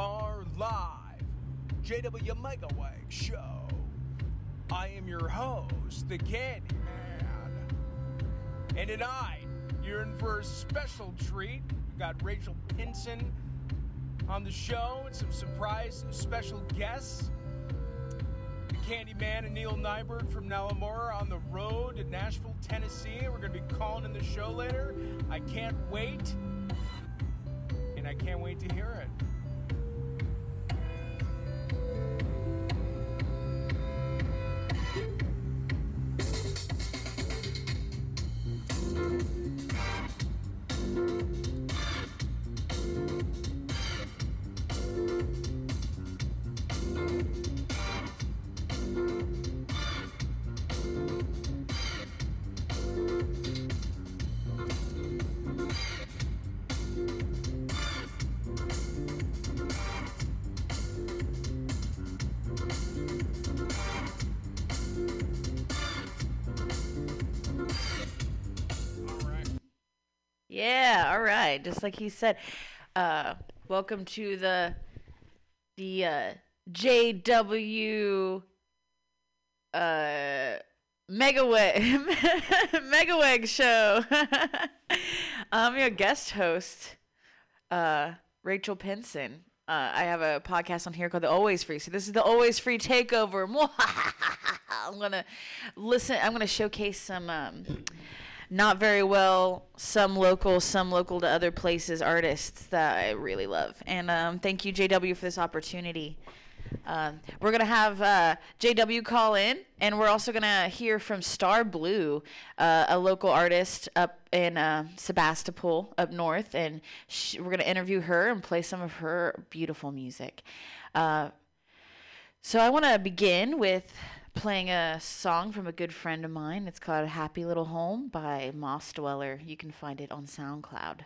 are live. JW Megaweg Show. I am your host, the Candy Man. And tonight, you're in for a special treat. We've got Rachel Pinson on the show and some surprise special guests. The Candyman and Neil Nyberg from Nalamora on the road to Nashville, Tennessee. We're going to be calling in the show later. I can't wait. And I can't wait to hear it. Just like he said. Uh, welcome to the the uh, JW uh, Megaweg Megaweg show. I'm your guest host, uh, Rachel Pinson. Uh, I have a podcast on here called the Always Free. So this is the Always Free Takeover. I'm gonna listen. I'm gonna showcase some. Um, not very well some local some local to other places artists that i really love. And um, thank you jw for this opportunity. Um, we're gonna have uh, jw call in and we're also gonna hear from star blue uh, a local artist up in uh, sebastopol up north and sh- we're gonna interview her and play some of her beautiful music. Uh, so i want to begin with playing a song from a good friend of mine. It's called Happy Little Home by Moss Dweller. You can find it on SoundCloud.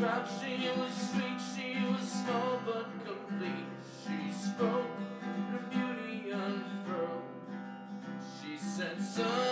she was sweet, she was small but complete. She spoke, her beauty unfurled. She said, son.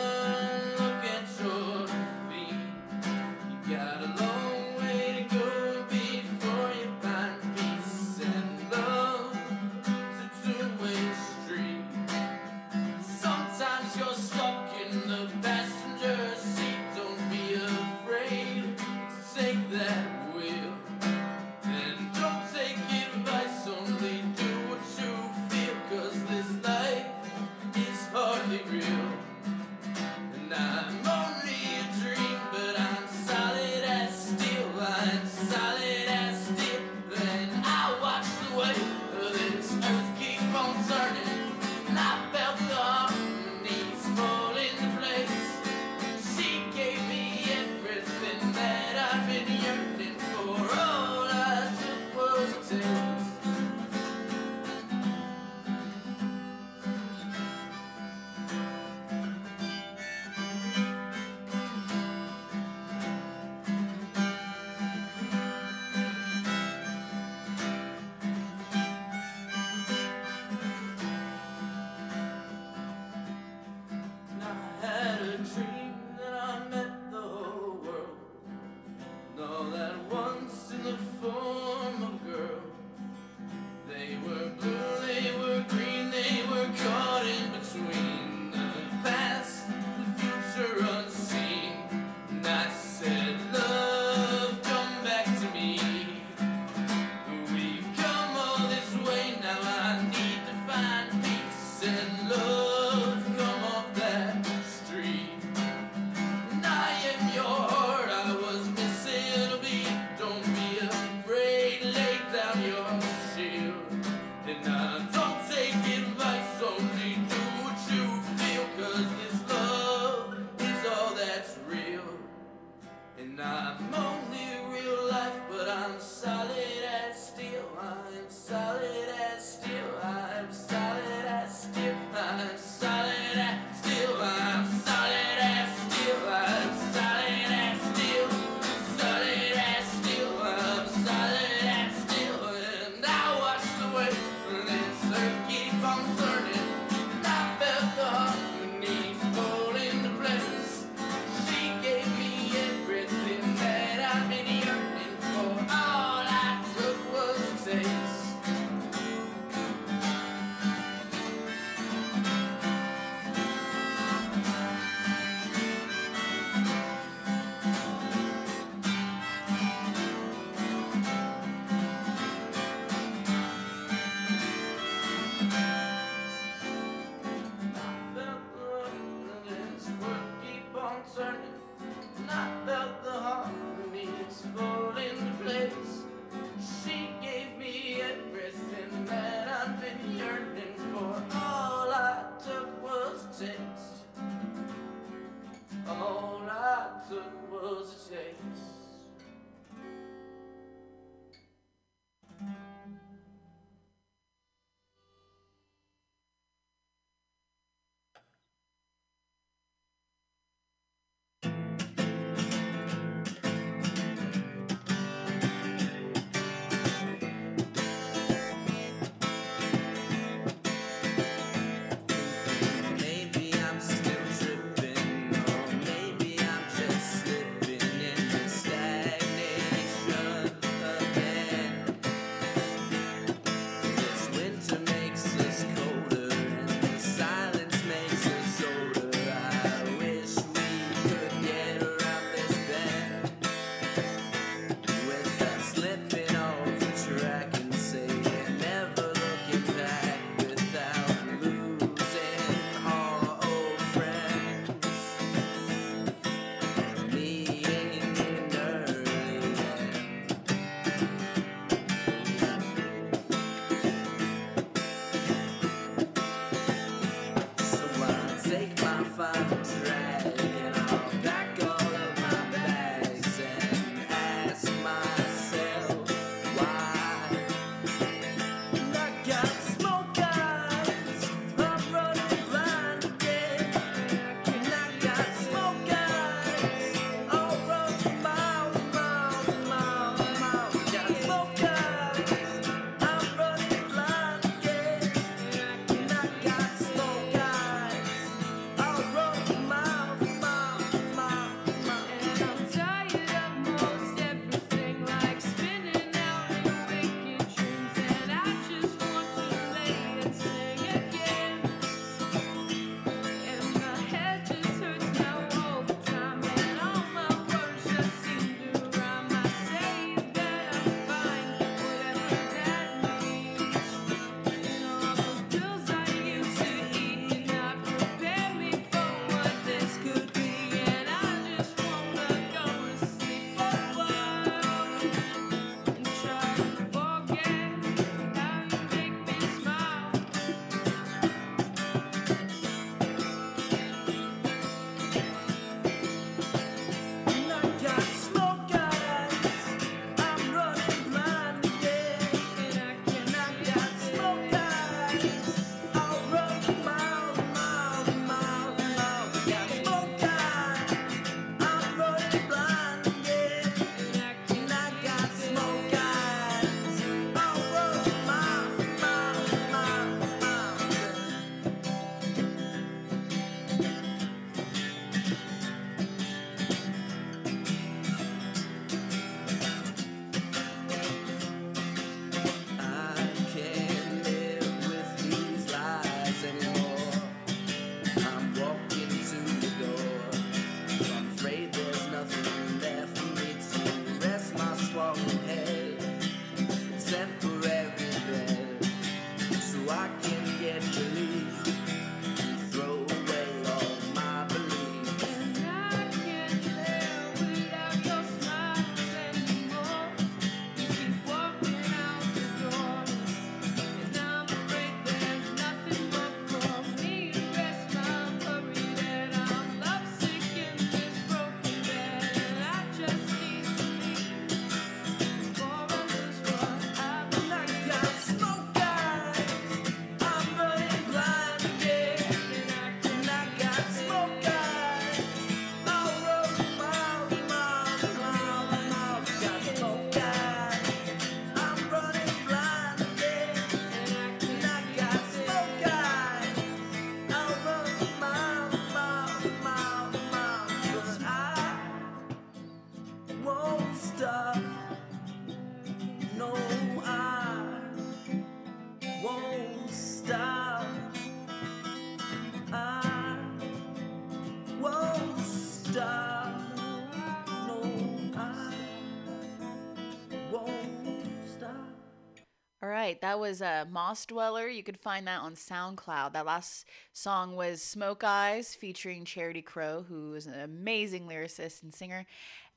All right, that was uh, Moss Dweller. You could find that on SoundCloud. That last song was Smoke Eyes featuring Charity Crow, who is an amazing lyricist and singer.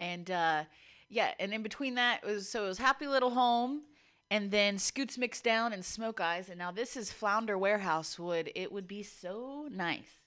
And uh, yeah, and in between that was so it was Happy Little Home, and then Scoots Mixed Down and Smoke Eyes. And now this is Flounder Warehouse Wood. It would be so nice.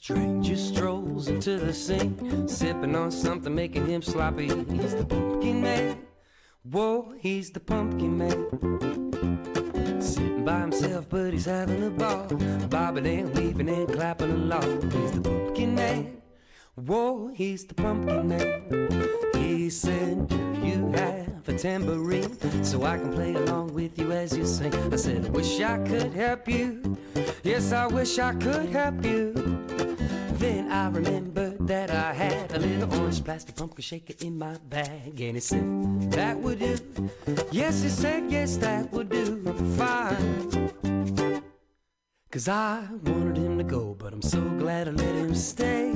Stranger strolls into the scene, sipping on something, making him sloppy. He's the pumpkin man. Whoa, he's the pumpkin man. Sitting by himself, but he's having a ball. Bobbing and weaving and clapping along. He's the pumpkin man. Whoa, he's the pumpkin man. He said, Do you have a tambourine so I can play along with you as you sing? I said, I wish I could help you. Yes, I wish I could help you. Then I remembered that I had a little orange plastic pumpkin shaker in my bag. And he said, That would do. Yes, he said, Yes, that would do fine. Cause I wanted him to go, but I'm so glad I let him stay.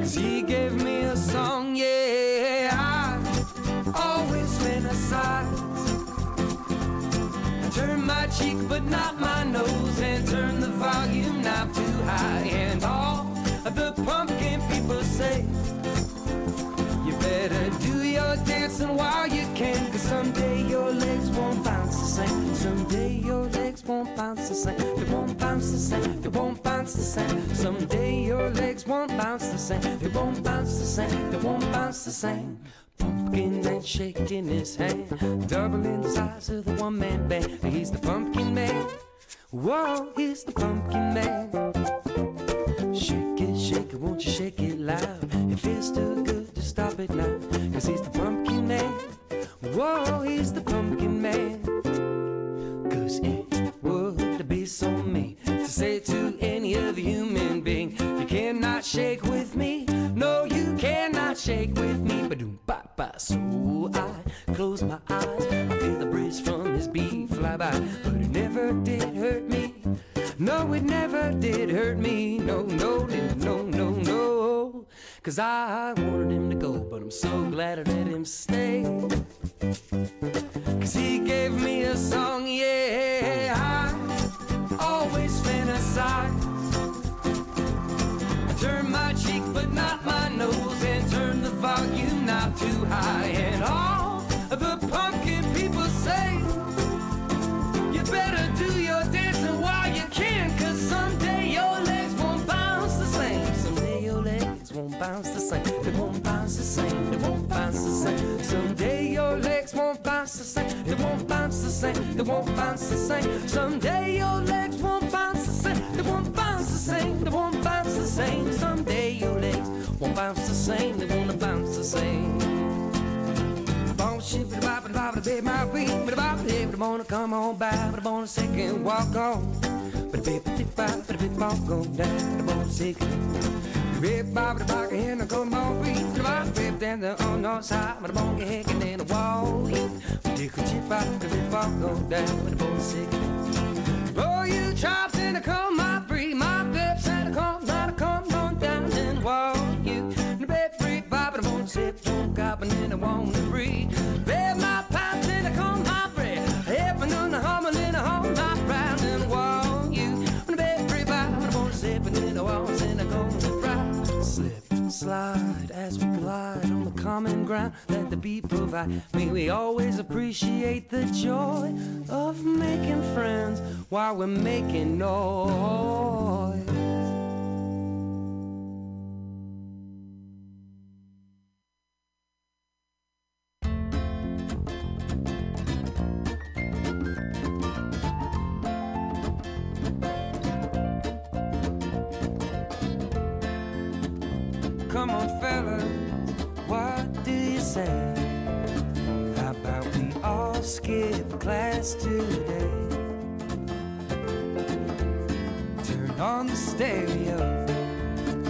Cause he gave me a song, yeah. I always fantasize. Turn my cheek, but not my nose, and turn the volume knob too high. And all of the pumpkin people say, You better do your dancing while you can, cause someday your legs won't bounce the same. Someday your legs won't bounce the same. They won't bounce the same. They won't bounce the same. Someday your legs won't bounce the same. They won't bounce the same. They won't bounce the same. Pumpkin man shaking his hand, doubling the size of the one man band. He's the pumpkin man. Whoa, he's the pumpkin man. Shake it, shake it, won't you shake it loud? It feels too good to stop it now. Cause he's the pumpkin man. Whoa, he's the pumpkin man. Cause it would be so mean to say to any other human being, You cannot shake with me. No, you cannot shake with me. But ba. So I close my eyes. I feel the breeze from his beat fly by. But it never did hurt me. No, it never did hurt me. No, no, no, no, no. Cause I wanted him to go, but I'm so glad I let him stay. Cause he gave me a song, yeah. I always fantasize. I turn my cheek, but not my nose, and volume not too high. And all the pumpkin people say, You better do your dancing while you can, cause someday your legs won't bounce the same. Someday your legs won't bounce the same. They won't bounce the same. They won't bounce the same. Someday your legs won't bounce the same. They won't bounce the same. They won't bounce the same. Someday your legs won't bounce the same. They won't bounce the same. They won't bounce the same. Someday your legs won't bounce the same. They won't bounce the same. Bone shit, but bop, bop, bop, bit my feet, but bop, but I wanna come on by, but I want a second walk on. But a bit, bit, bop, but a bit bop, go down, but I want a second. Bit bop, but a bop, and I come on feet, but a bop, bit down the on the side, but I want to get and then a wall. Dick a chip bop, but a bit bop, go down, but I want a second. Oh, you chops May we always appreciate the joy of making friends while we're making noise. Class today? Turn on the stereo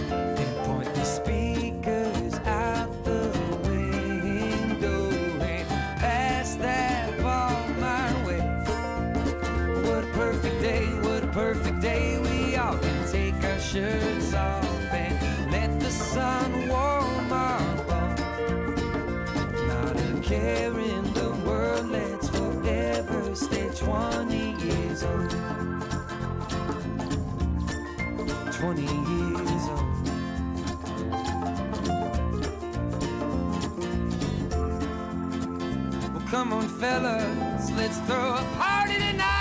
and point the speakers out the window and pass that ball my way. What a perfect day, what a perfect day. We all can take our shirts 20 years old. Well, come on, fellas, let's throw a party tonight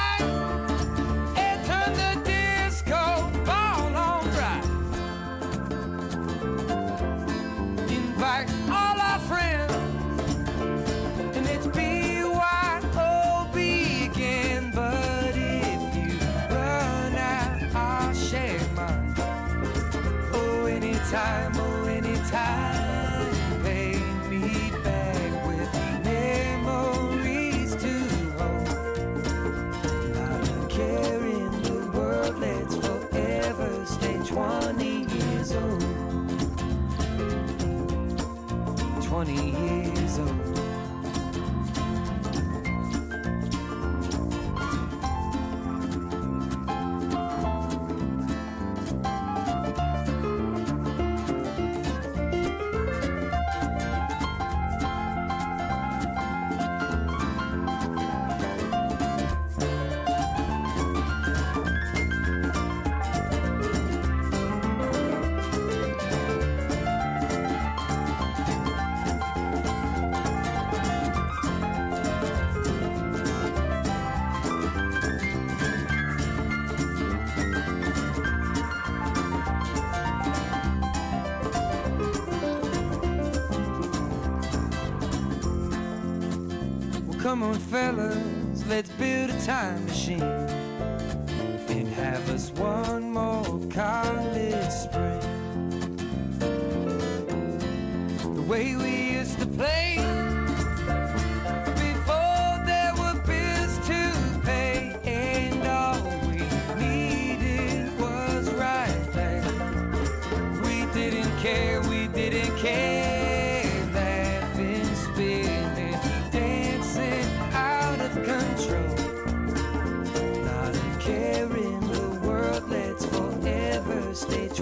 time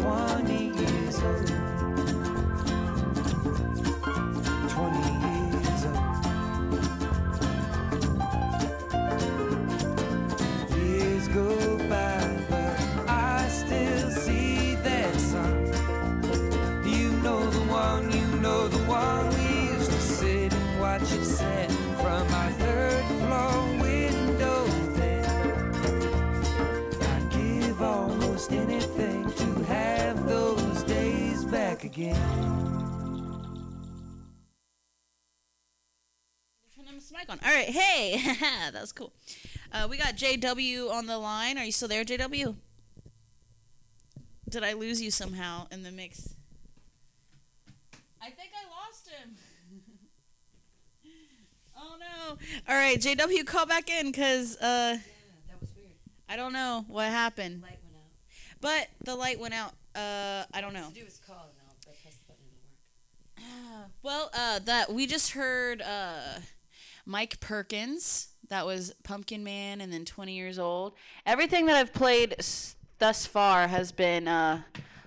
stay mic on. All right, hey, that was cool. Uh, we got JW on the line. Are you still there, JW? Did I lose you somehow in the mix? I think I lost him. oh no! All right, JW, call back in because uh, That was weird. I don't know what happened, Light went out. but the light went out. Uh, I don't know. Do is call now, but I pressed the button and it. Well, uh, that we just heard uh, Mike Perkins. That was Pumpkin Man, and then 20 years old. Everything that I've played s- thus far has been uh,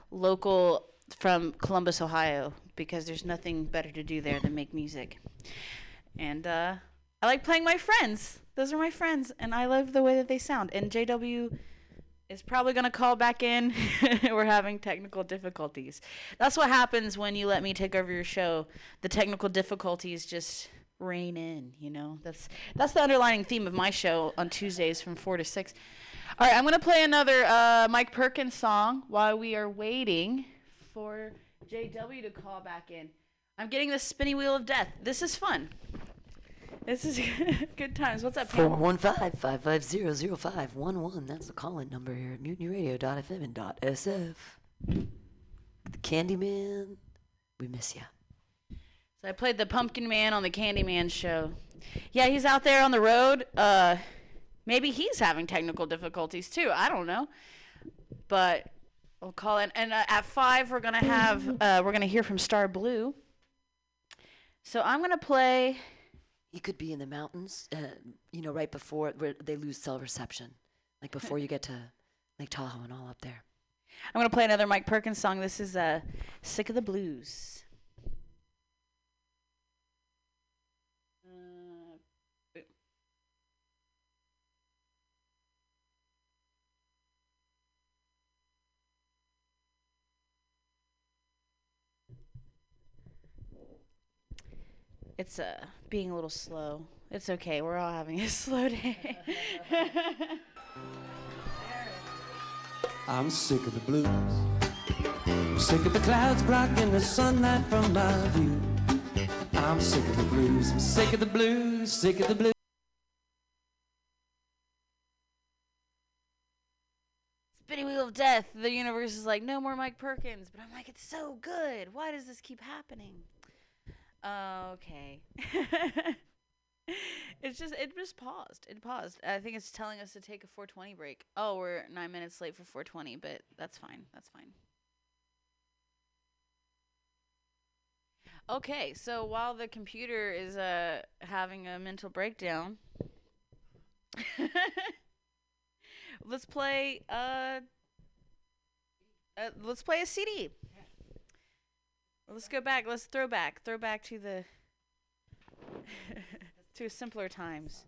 local from Columbus, Ohio, because there's nothing better to do there than make music. And uh, I like playing my friends. Those are my friends, and I love the way that they sound. And JW is probably going to call back in. We're having technical difficulties. That's what happens when you let me take over your show. The technical difficulties just rein in, you know. That's that's the underlining theme of my show on Tuesdays from 4 to 6. All right, I'm going to play another uh, Mike Perkins song while we are waiting for JW to call back in. I'm getting the spinny wheel of death. This is fun. This is good times. What's up, Four one five five five zero zero five one one. That's the call-in number here at MutinyRadio.fm and .sf. The Candyman, we miss ya. I played the Pumpkin Man on the Candyman show. Yeah, he's out there on the road. Uh, maybe he's having technical difficulties too. I don't know. But we'll call it. And uh, at five, we're gonna have uh, we're gonna hear from Star Blue. So I'm gonna play. He could be in the mountains, uh, you know, right before where they lose cell reception, like before you get to Lake Tahoe and all up there. I'm gonna play another Mike Perkins song. This is uh, "Sick of the Blues." It's uh being a little slow. It's okay. We're all having a slow day. I'm sick of the blues. I'm sick of the clouds blocking the sunlight from my view. I'm sick of the blues. I'm sick of the blues. Sick of the blues. Spinny Wheel of Death. The universe is like, no more Mike Perkins. But I'm like, it's so good. Why does this keep happening? Okay. it's just, it just paused. It paused. I think it's telling us to take a 420 break. Oh, we're nine minutes late for 420, but that's fine. That's fine. Okay, so while the computer is uh having a mental breakdown, let's play uh, uh let's play a CD. Let's go back. Let's throw back. Throw back to the to simpler times.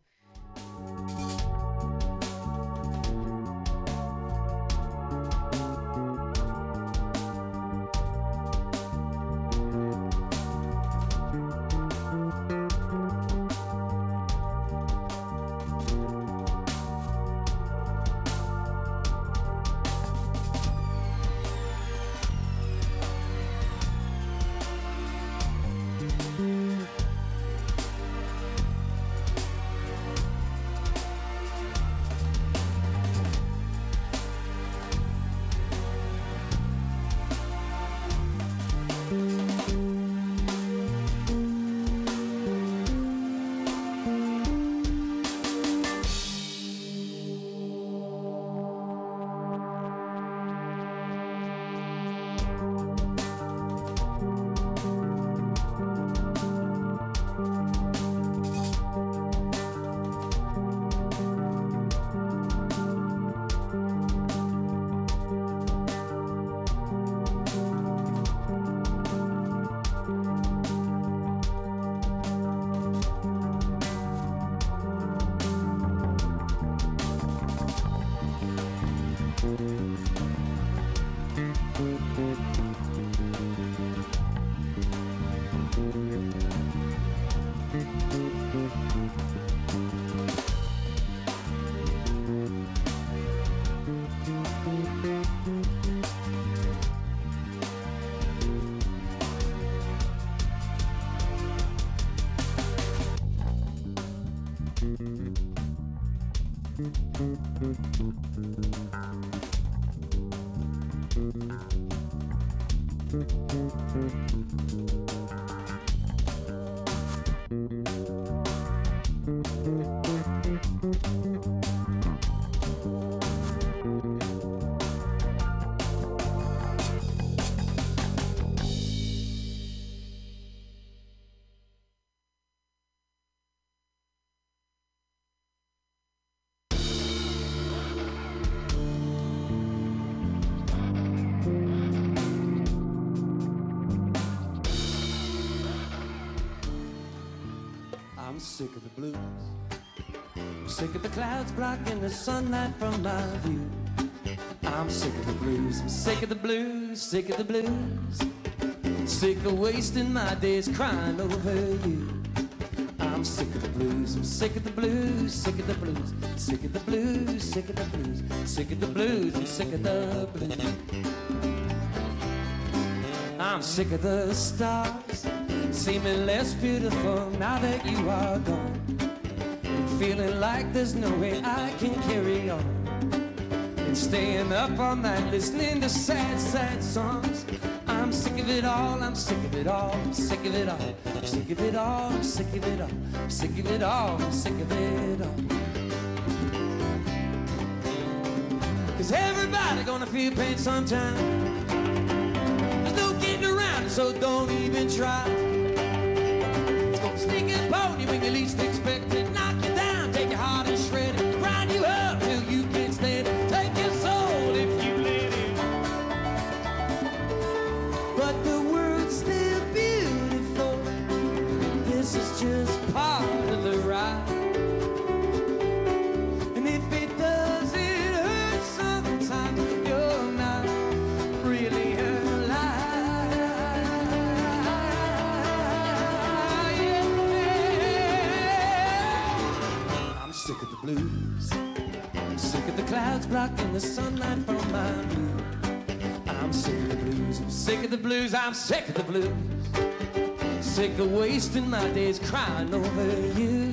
clouds blocking the sunlight from my view. I'm sick of the blues, I'm sick of the blues, sick of the blues. Sick of wasting my days crying over you. I'm sick of the blues, I'm sick of the blues, sick of the blues, sick of the blues, sick of the blues, sick of the blues, I'm sick of the blues. I'm sick of the stars, seeming less beautiful now that you are gone feeling like there's no way I can carry on. And staying up all night listening to sad, sad songs. I'm sick of it all, I'm sick of it all, I'm sick of it all, I'm sick of it all, I'm sick of it all, I'm sick of it all, I'm sick of it all. Cause everybody gonna feel pain sometime. There's no getting around, so don't even try. It's gonna sneak and on you when you least think the sunlight from my room. I'm sick of the blues, I'm sick of the blues, I'm sick of the blues. Sick of wasting my days crying over you.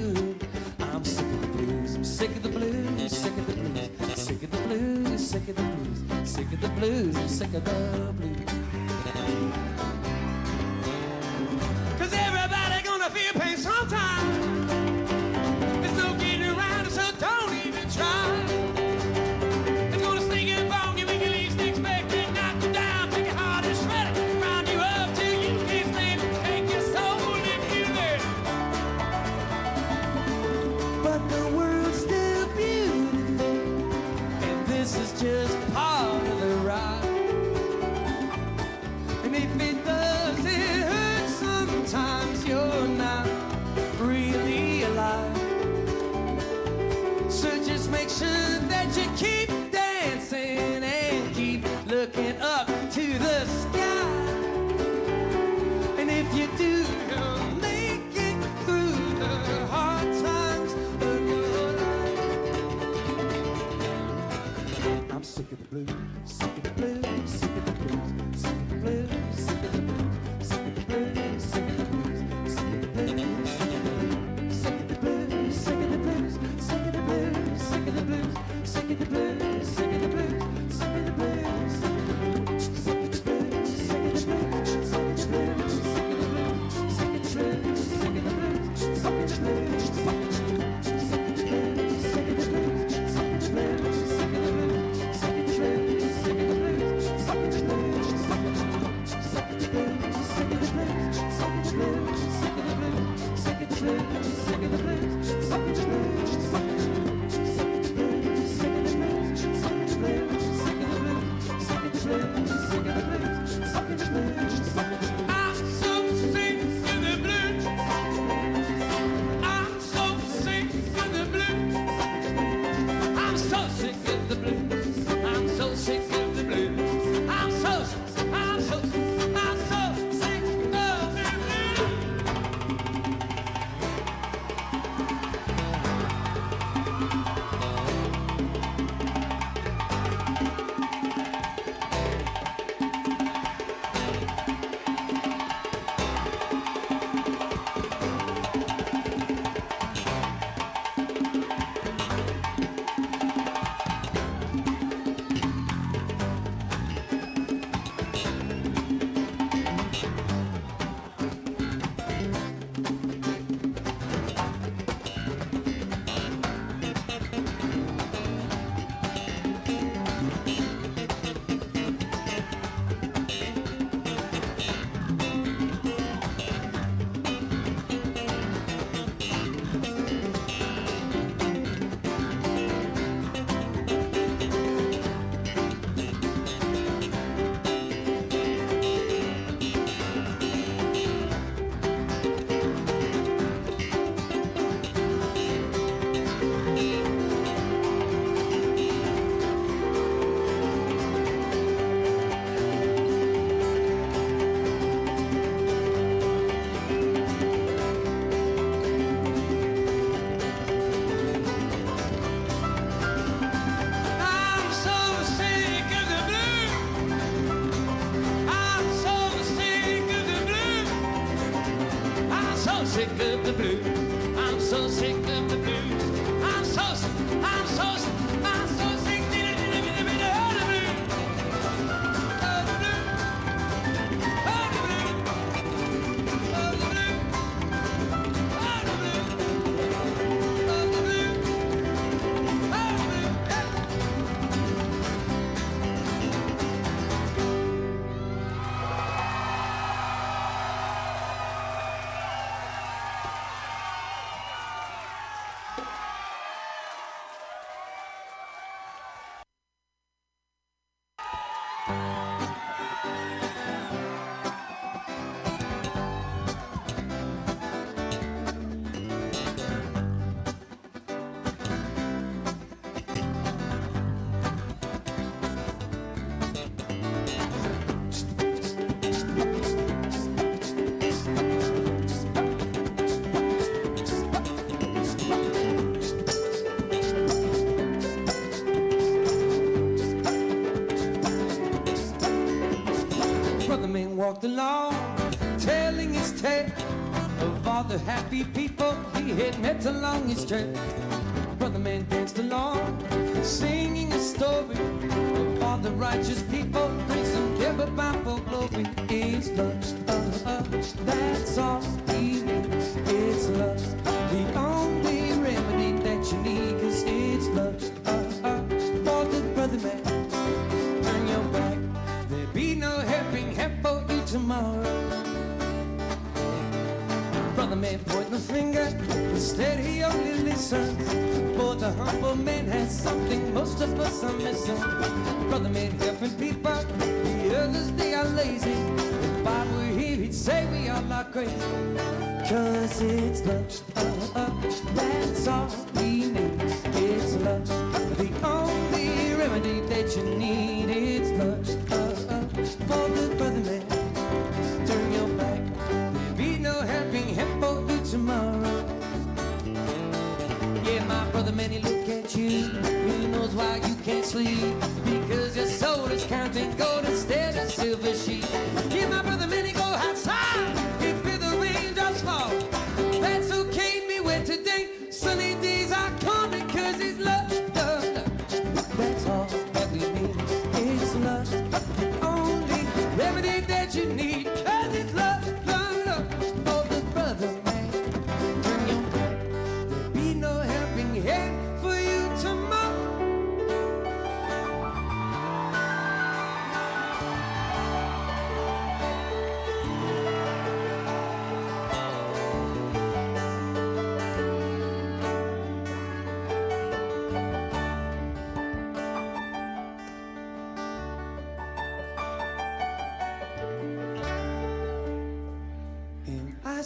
Along, telling his tale of all the happy people he had met along his trail. Brother man danced along, singing a story of all the righteous people praising ever bound missing. Brother man helping people, the others they are lazy. If Bob were here, he'd say we are crazy. Cause it's lust, uh, uh, that's all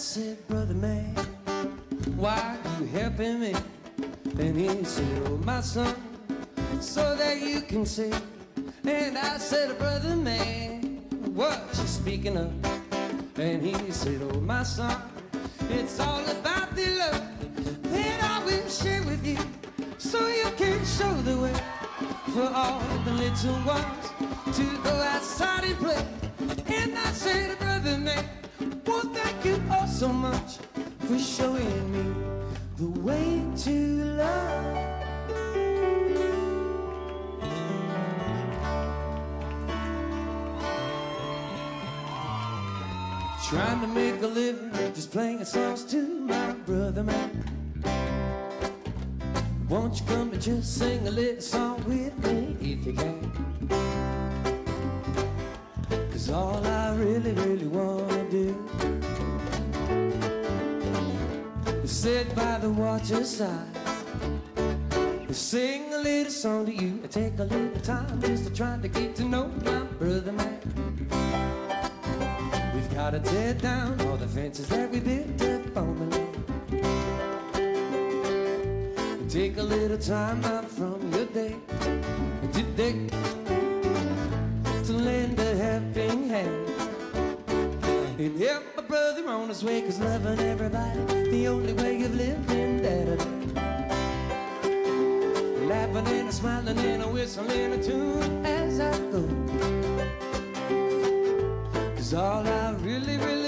said, brother man, why you helping me? And he said, oh my son, so that you can see. And I said, brother man, what you speaking of? And he said, oh my son, it's all about the love that I will share with you, so you can show the way for all the little ones to go outside and play. And I said, brother man, so much for showing me the way to love. Trying to make a living, just playing songs to my brother man. Won't you come and just sing a little song with me if you can? Cause all I really, really wanna sit by the waterside and sing a little song to you and take a little time just to try to get to know my brother man. We've gotta tear down all the fences that we built up on the land. And take a little time out from your day today to lend a helping hand. And help on his way, cause loving everybody, the only way of living that Laughing and a smiling and a whistling a tune as I go. Cause all I really, really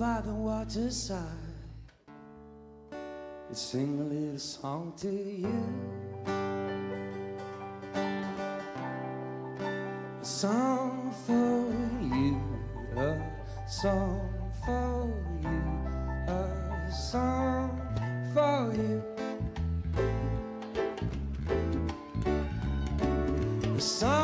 by the waterside and sing a little song to you. A song for you, a song for you, a song for you. A song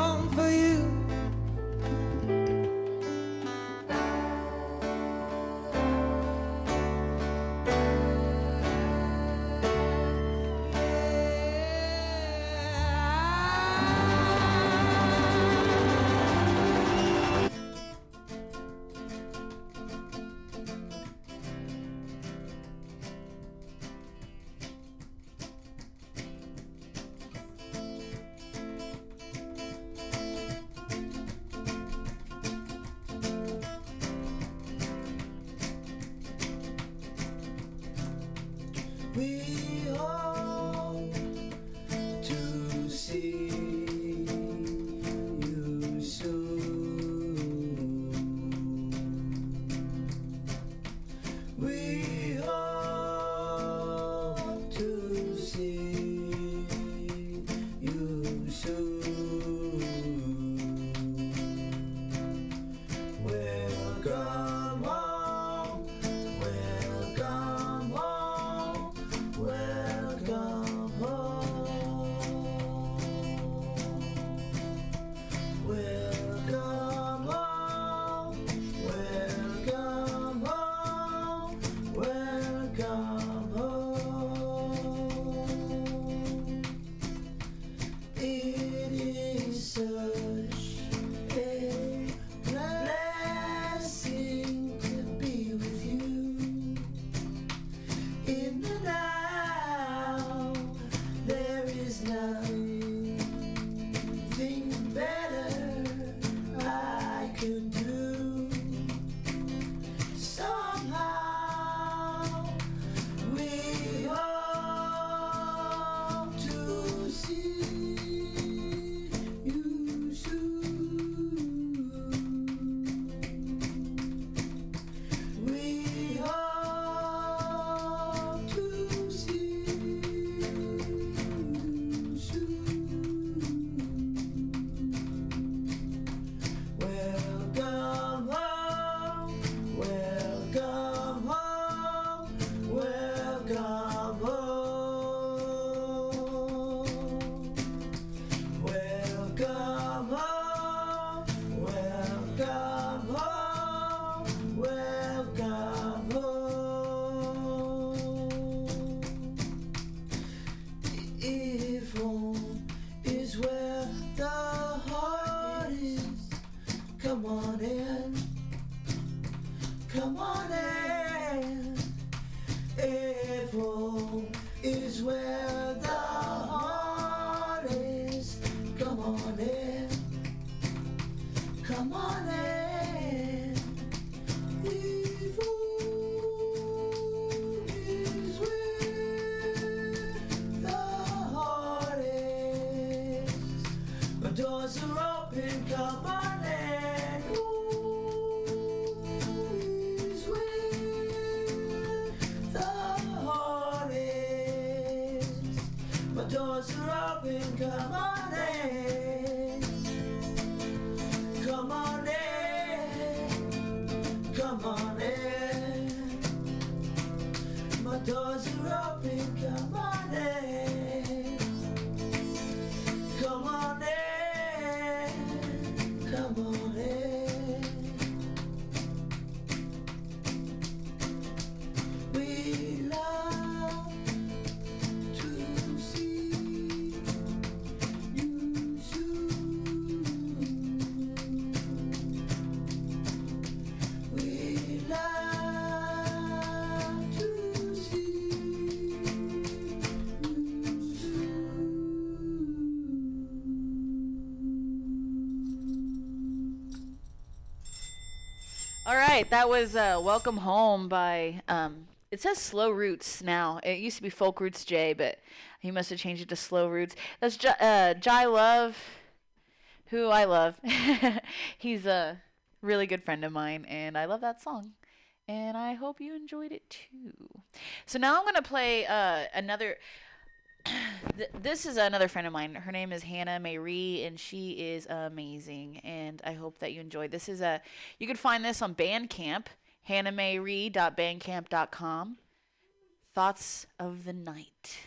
right, that was uh, "Welcome Home" by. Um, it says "Slow Roots" now. It used to be "Folk Roots J," but he must have changed it to "Slow Roots." That's J- uh, Jai Love, who I love. He's a really good friend of mine, and I love that song. And I hope you enjoyed it too. So now I'm gonna play uh, another. Th- this is another friend of mine. Her name is Hannah Marie, and she is amazing. And I hope that you enjoy. This is a. You can find this on Bandcamp, hannahmayrie.bandcamp.com. Thoughts of the night.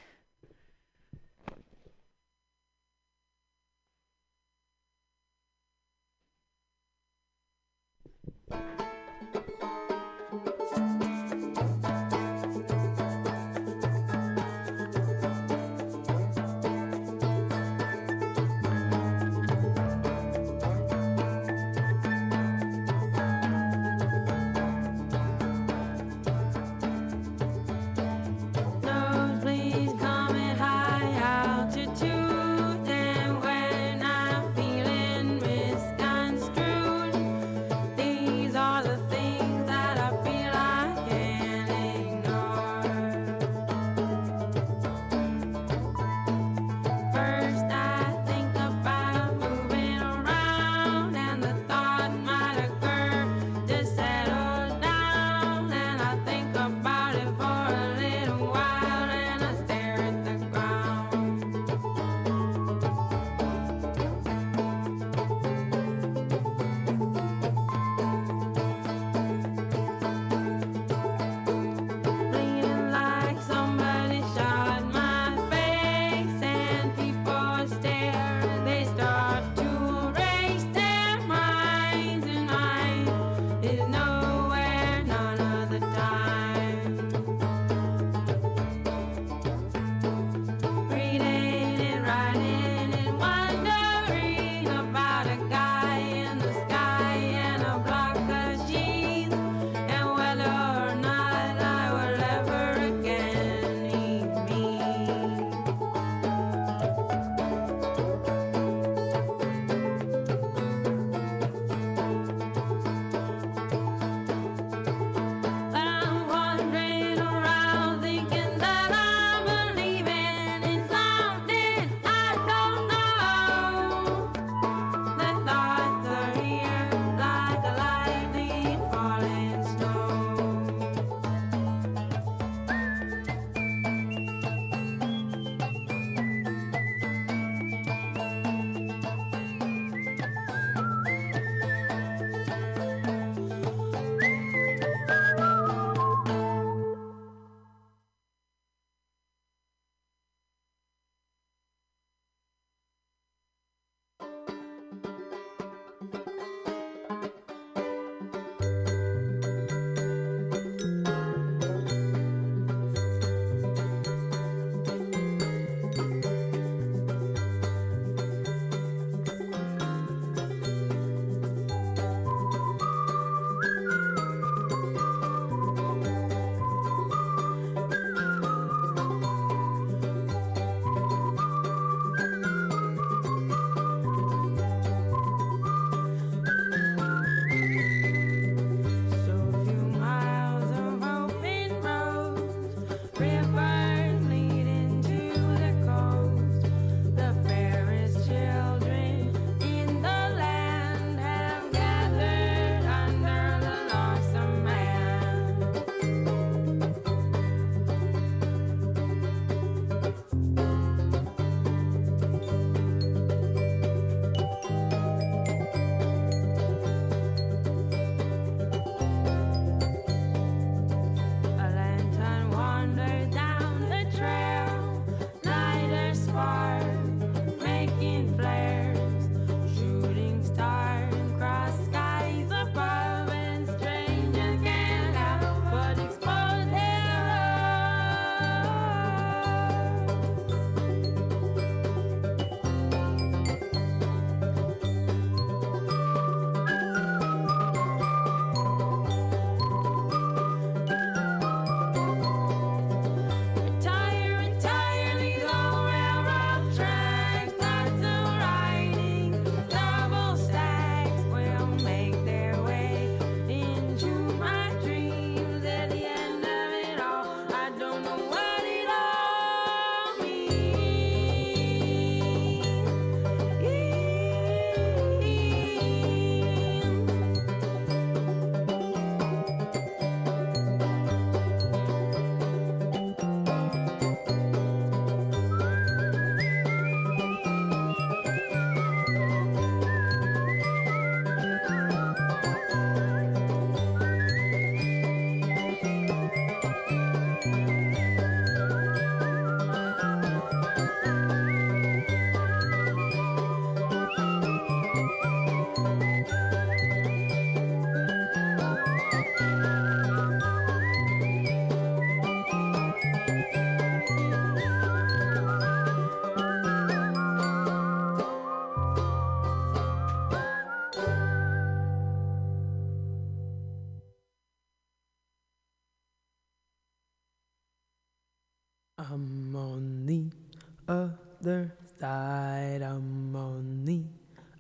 Side. I'm on the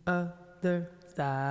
other side.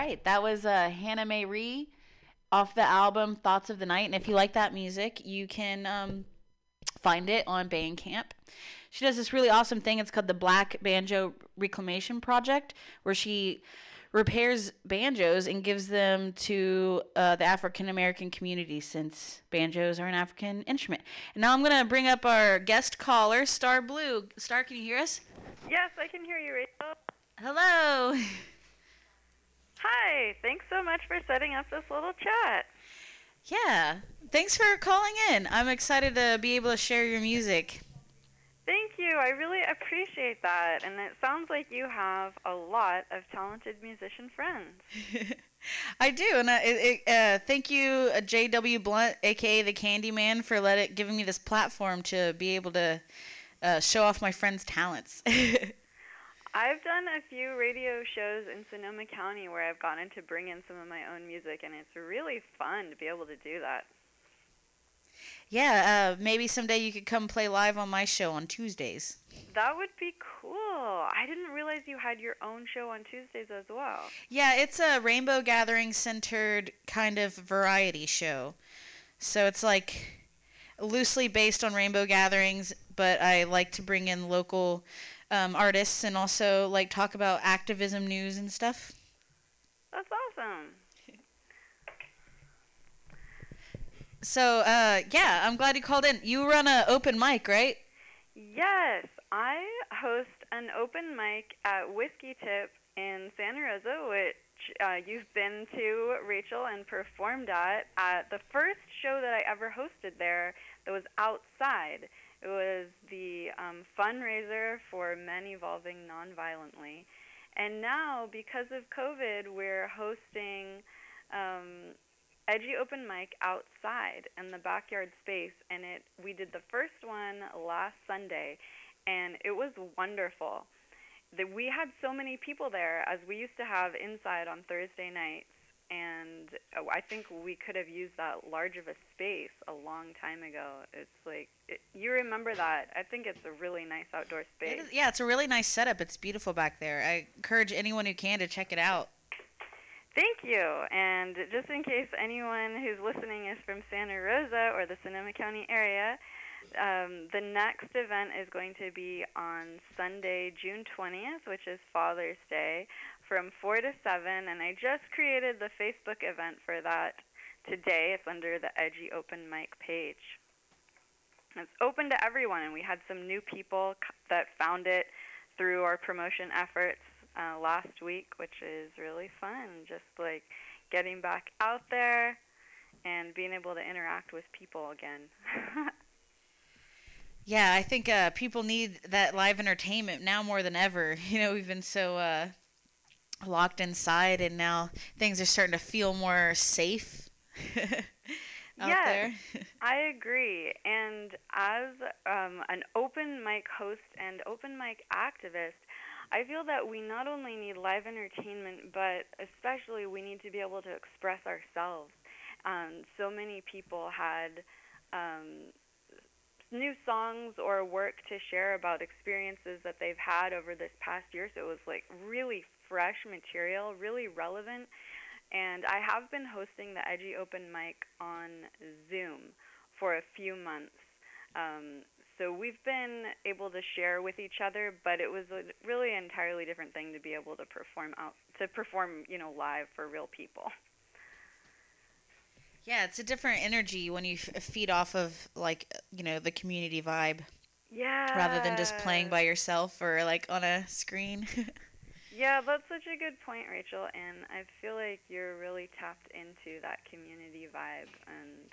Right, that was uh, Hannah Mayree off the album Thoughts of the Night. And if you like that music, you can um, find it on Bandcamp. She does this really awesome thing. It's called the Black Banjo Reclamation Project, where she repairs banjos and gives them to uh, the African American community since banjos are an African instrument. And now I'm going to bring up our guest caller, Star Blue. Star, can you hear us? Yes, I can hear you, Rachel. Hello. Hi, thanks so much for setting up this little chat. Yeah. Thanks for calling in. I'm excited to be able to share your music. Thank you. I really appreciate that. And it sounds like you have a lot of talented musician friends. I do, and I, uh, thank you, uh, J.W. Blunt, aka the Candyman, for let it giving me this platform to be able to uh, show off my friends' talents. I've done a few radio shows in Sonoma County where I've gotten to bring in some of my own music, and it's really fun to be able to do that. Yeah, uh, maybe someday you could come play live on my show on Tuesdays. That would be cool. I didn't realize you had your own show on Tuesdays as well. Yeah, it's a Rainbow Gathering centered kind of variety show. So it's like loosely based on Rainbow Gatherings, but I like to bring in local um, artists and also like talk about activism news and stuff. That's awesome. So uh, yeah, I'm glad you called in. You run an open mic, right? Yes, I host an open mic at Whiskey Tip in Santa Rosa, which uh, you've been to, Rachel, and performed at. At the first show that I ever hosted there, that was outside. It was the um, fundraiser for Men Evolving Nonviolently, and now because of COVID, we're hosting. Um, edgy open mic outside in the backyard space and it we did the first one last Sunday and it was wonderful. The, we had so many people there as we used to have inside on Thursday nights and uh, I think we could have used that large of a space a long time ago. It's like it, you remember that. I think it's a really nice outdoor space. is- yeah, it's a really nice setup. It's beautiful back there. I encourage anyone who can to check it out. Thank you. And just in case anyone who's listening is from Santa Rosa or the Sonoma County area, um, the next event is going to be on Sunday, June 20th, which is Father's Day, from 4 to 7. And I just created the Facebook event for that today. It's under the Edgy Open Mic page. It's open to everyone, and we had some new people that found it through our promotion efforts uh, last week, which is really fun. Just like getting back out there and being able to interact with people again. Yeah, I think uh, people need that live entertainment now more than ever. You know, we've been so uh, locked inside, and now things are starting to feel more safe out there. I agree. And as um, an open mic host and open mic activist, I feel that we not only need live entertainment, but especially we need to be able to express ourselves. Um, so many people had um, new songs or work to share about experiences that they've had over this past year. So it was like really fresh material, really relevant. And I have been hosting the Edgy Open Mic on Zoom for a few months. Um, so we've been able to share with each other, but it was a really entirely different thing to be able to perform out to perform, you know, live for real people. Yeah, it's a different energy when you f- feed off of like you know the community vibe Yeah. rather than just playing by yourself or like on a screen. Yeah, that's such a good point, Rachel, and I feel like you're really tapped into that community vibe and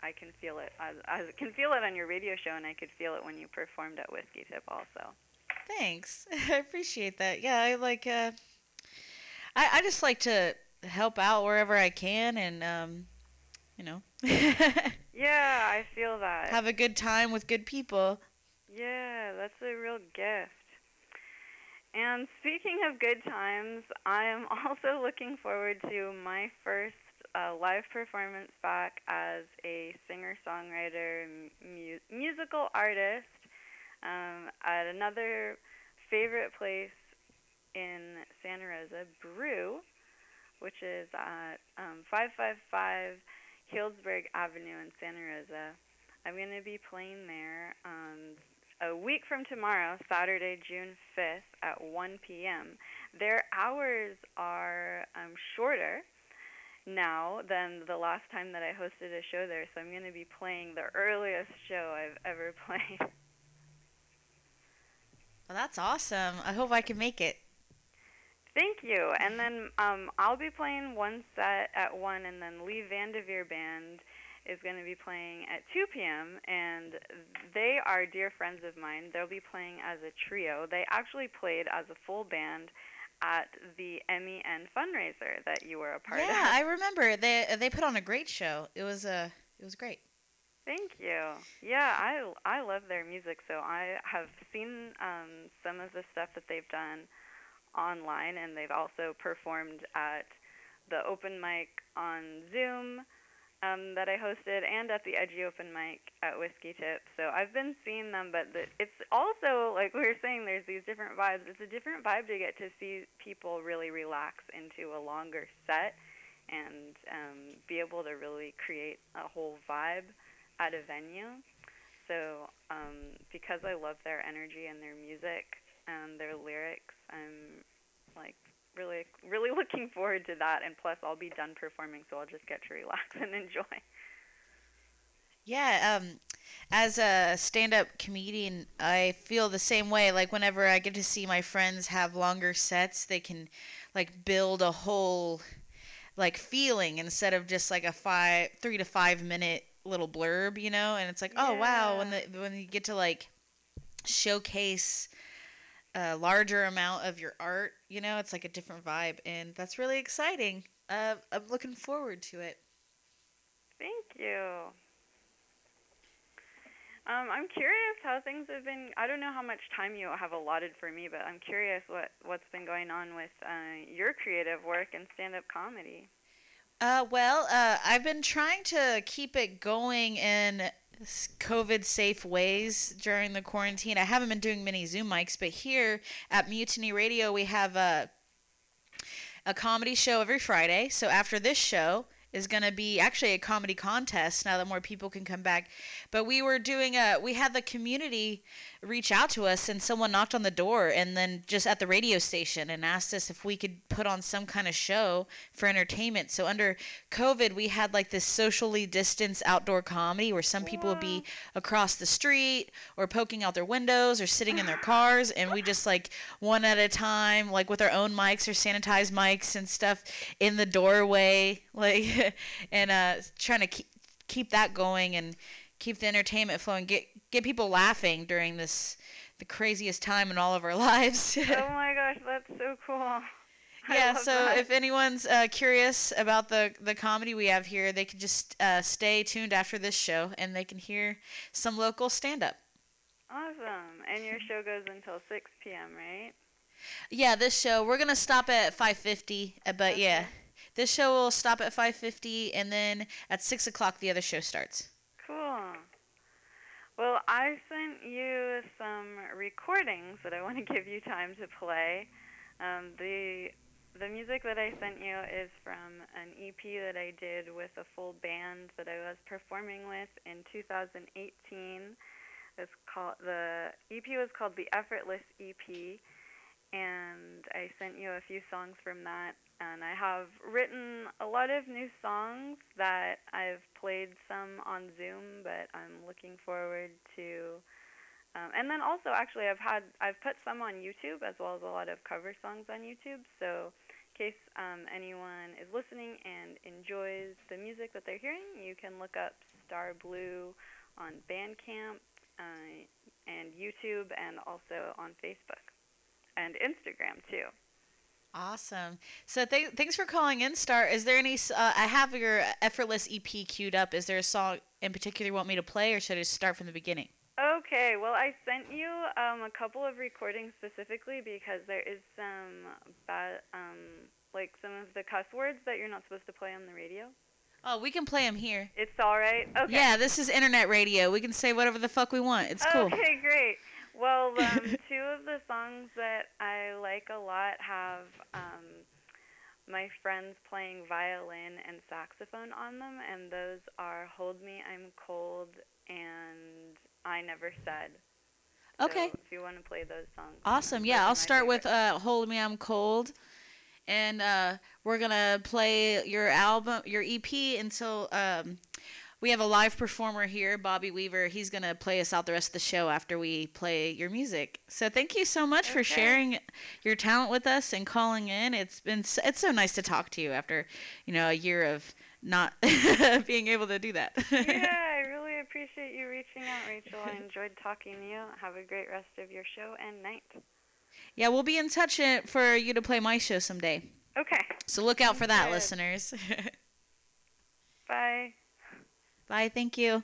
I can feel it. I, I can feel it on your radio show and I could feel it when you performed at Whiskey Tip also. Thanks, I appreciate that. Yeah, I like. Uh, I I just like to help out wherever I can, and um, you know, Yeah, I feel that. have a good time with good people. Yeah, that's a real gift. And speaking of good times, I am also looking forward to my first uh, live performance back as a singer songwriter, mu- musical artist um, at another favorite place in Santa Rosa, Brew, which is at um, 555 Healdsburg Avenue in Santa Rosa. I'm going to be playing there on a week from tomorrow, Saturday, June 5th at 1 p.m. Their hours are um, shorter now than the last time that I hosted a show there, so I'm going to be playing the earliest show I've ever played. Well, that's awesome. I hope I can make it. Thank you. And then um, I'll be playing one set at 1, and then Lee Vanderveer Band is going to be playing at 2 p.m. And they are dear friends of mine. They'll be playing as a trio. They actually played as a full band at the MEN fundraiser that you were a part yeah, of. Yeah, I remember they they put on a great show. It was uh, it was great. Thank you. Yeah, I I love their music. So I have seen um, some of the stuff that they've done online, and they've also performed at the open mic on Zoom um, that I hosted, and at the Edgy Open Mic at Whiskey Tip. So I've been seeing them, but the, it's also like we were saying, there's these different vibes. It's a different vibe to get to see people really relax into a longer set and um, be able to really create a whole vibe at a venue. So um, because I love their energy and their music and their lyrics, I'm like really really looking forward to that. And plus, I'll be done performing, so I'll just get to relax and enjoy. Yeah, um, as a stand-up comedian, I feel the same way. Like whenever I get to see my friends have longer sets, they can like build a whole like feeling instead of just like a five, three to five minute little blurb, you know. And it's like, oh wow, when the when you get to like showcase a larger amount of your art, you know, it's like a different vibe, and that's really exciting. Uh, I'm looking forward to it. Thank you. Um, I'm curious how things have been. I don't know how much time you have allotted for me, but I'm curious what what's been going on with uh, your creative work and stand-up comedy. Uh, well, uh, I've been trying to keep it going in COVID safe ways during the quarantine. I haven't been doing many Zoom mics, but here at Mutiny Radio, we have a, a comedy show every Friday. So after this show, is going to be actually a comedy contest now that more people can come back. But we were doing a we had the community reach out to us and someone knocked on the door and then just at the radio station and asked us if we could put on some kind of show for entertainment. So under COVID, we had like this socially distanced outdoor comedy where some people would be across the street or poking out their windows or sitting in their cars and we just like one at a time like with our own mics or sanitized mics and stuff in the doorway like and uh trying to keep keep that going and keep the entertainment flowing get get people laughing during this the craziest time in all of our lives oh my gosh, that's so cool. Yeah so that. if anyone's uh, curious about the the comedy we have here they can just uh, stay tuned after this show and they can hear some local stand-up Awesome. And your show goes until 6 p.m., right? yeah this show we're gonna stop at 5.50 uh, but yeah this show will stop at 5.50 and then at 6 o'clock the other show starts Cool. Well, I sent you some recordings that I want to give you time to play. Um, the the music that I sent you is from an EP that I did with a full band that I was performing with in 2018. It's called the EP was called the Effortless EP, and I sent you a few songs from that. And I have written a lot of new songs that I've played some on Zoom, but I'm looking forward to. Um, and then also, actually, I've had I've put some on YouTube as well as a lot of cover songs on YouTube. So, in case um, anyone is listening and enjoys the music that they're hearing, you can look up Star Blue on Bandcamp uh, and YouTube, and also on Facebook and Instagram too. Awesome. So th- thanks for calling in, Star. Is there any? Uh, I have your effortless EP queued up. Is there a song in particular you want me to play, or should I just start from the beginning? Okay, well, I sent you um, a couple of recordings specifically because there is some bad, um, like some of the cuss words that you're not supposed to play on the radio. Oh, we can play them here. It's all right. Okay. Yeah, this is internet radio. We can say whatever the fuck we want. It's cool. Okay, great. Well, um, the songs that I like a lot have um, my friends playing violin and saxophone on them, and those are "Hold Me, I'm Cold" and "I Never Said." Okay. So if you want to play those songs. Awesome. Yeah, I'll start with uh, "Hold Me, I'm Cold," and uh, we're gonna play your album, your EP, until um, we have a live performer here, Bobby Weaver. He's gonna play us out the rest of the show after we play your music. So thank you so much for sharing your talent with us and calling in. It's been s- it's so nice to talk to you after you know a year of not being able to do that. yeah, I really appreciate you reaching out, Rachel. I enjoyed talking to you. Have a great rest of your show and night. yeah, we'll be in touch uh, for you to play my show someday. Okay. So look out for that, Good. listeners. Bye. Bye. Thank you.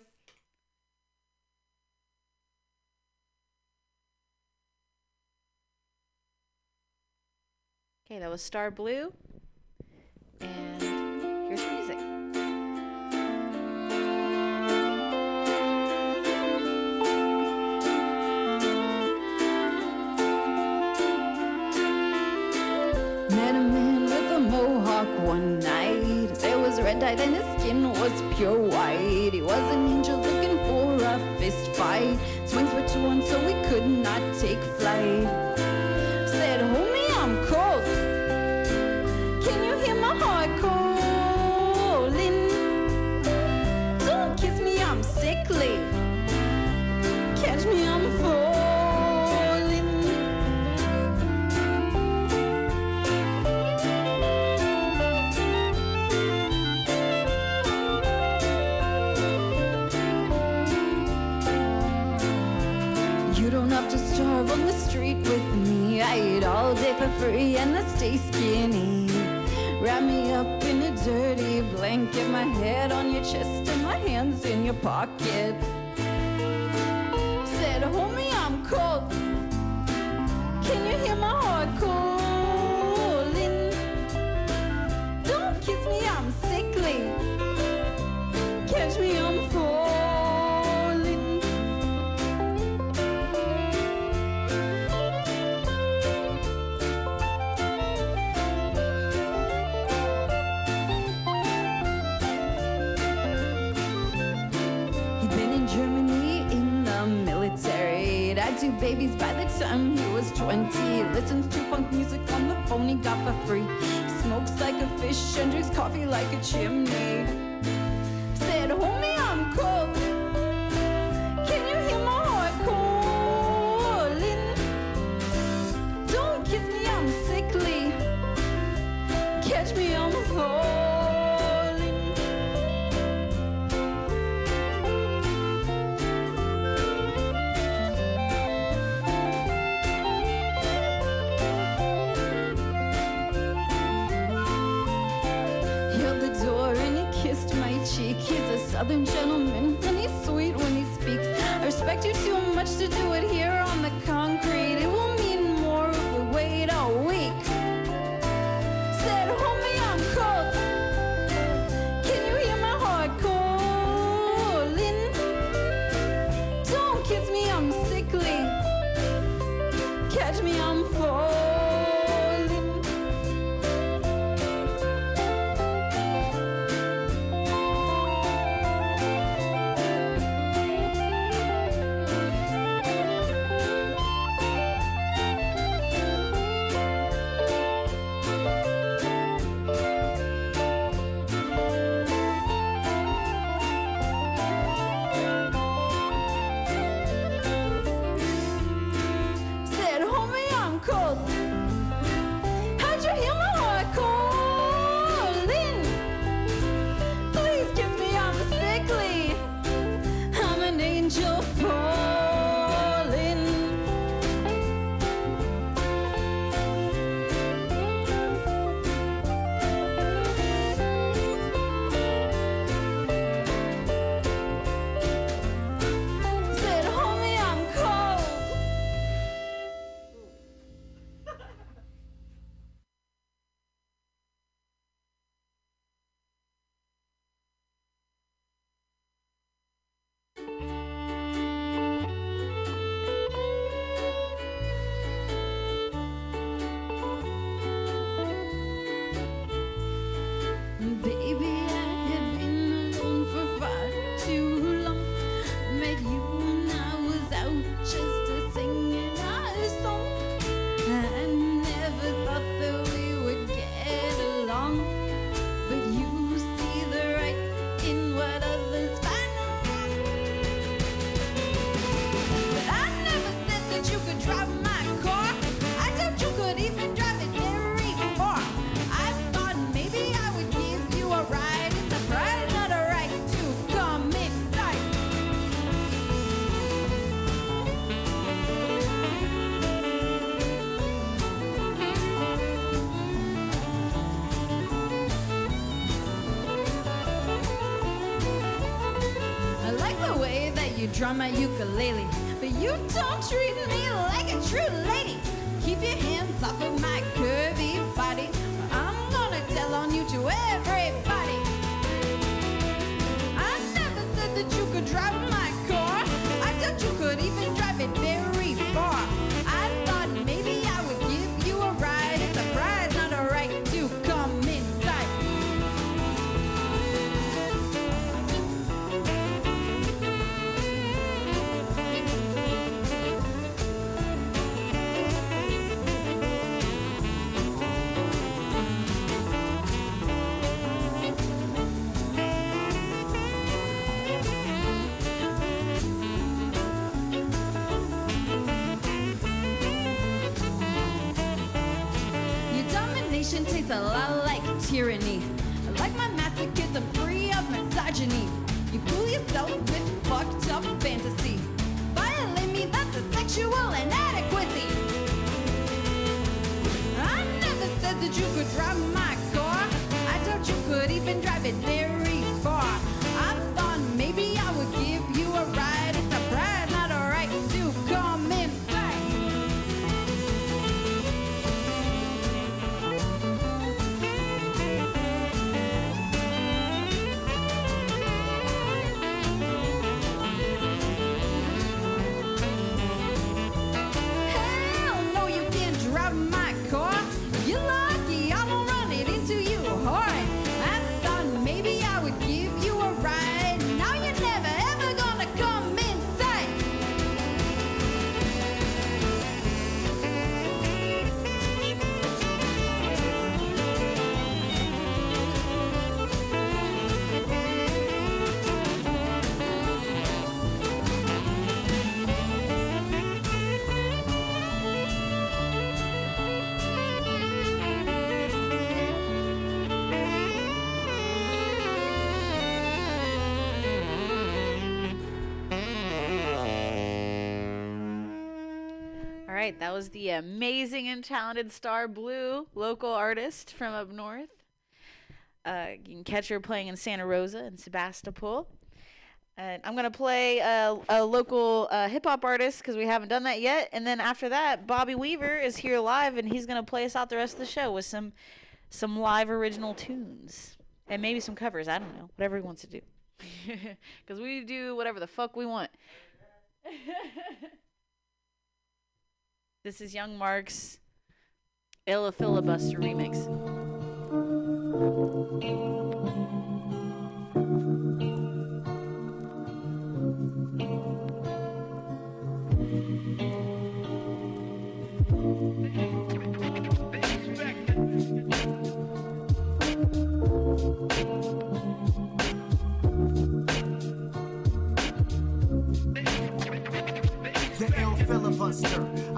Okay, that was Star Blue. And here's the music. Met a man with a mohawk one night red then his skin was pure white. He was an angel looking for a fist fight. Swings were too on, so we could not free and I stay skinny. Wrap me up in a dirty blanket, my head on your chest and my hands in your pockets. Said, homie, I'm cold. babies by the time he was 20. Listens to punk music on the phone he got for free. Smokes like a fish and drinks coffee like a chimney. touch me on drum my ukulele, but you don't treat me like a true lady. Right, that was the amazing and talented Star Blue, local artist from up north. Uh, you can catch her playing in Santa Rosa and Sebastopol. And I'm gonna play a, a local uh, hip hop artist because we haven't done that yet. And then after that, Bobby Weaver is here live, and he's gonna play us out the rest of the show with some some live original tunes and maybe some covers. I don't know, whatever he wants to do, because we do whatever the fuck we want. This is Young Mark's Illa Filibuster remix.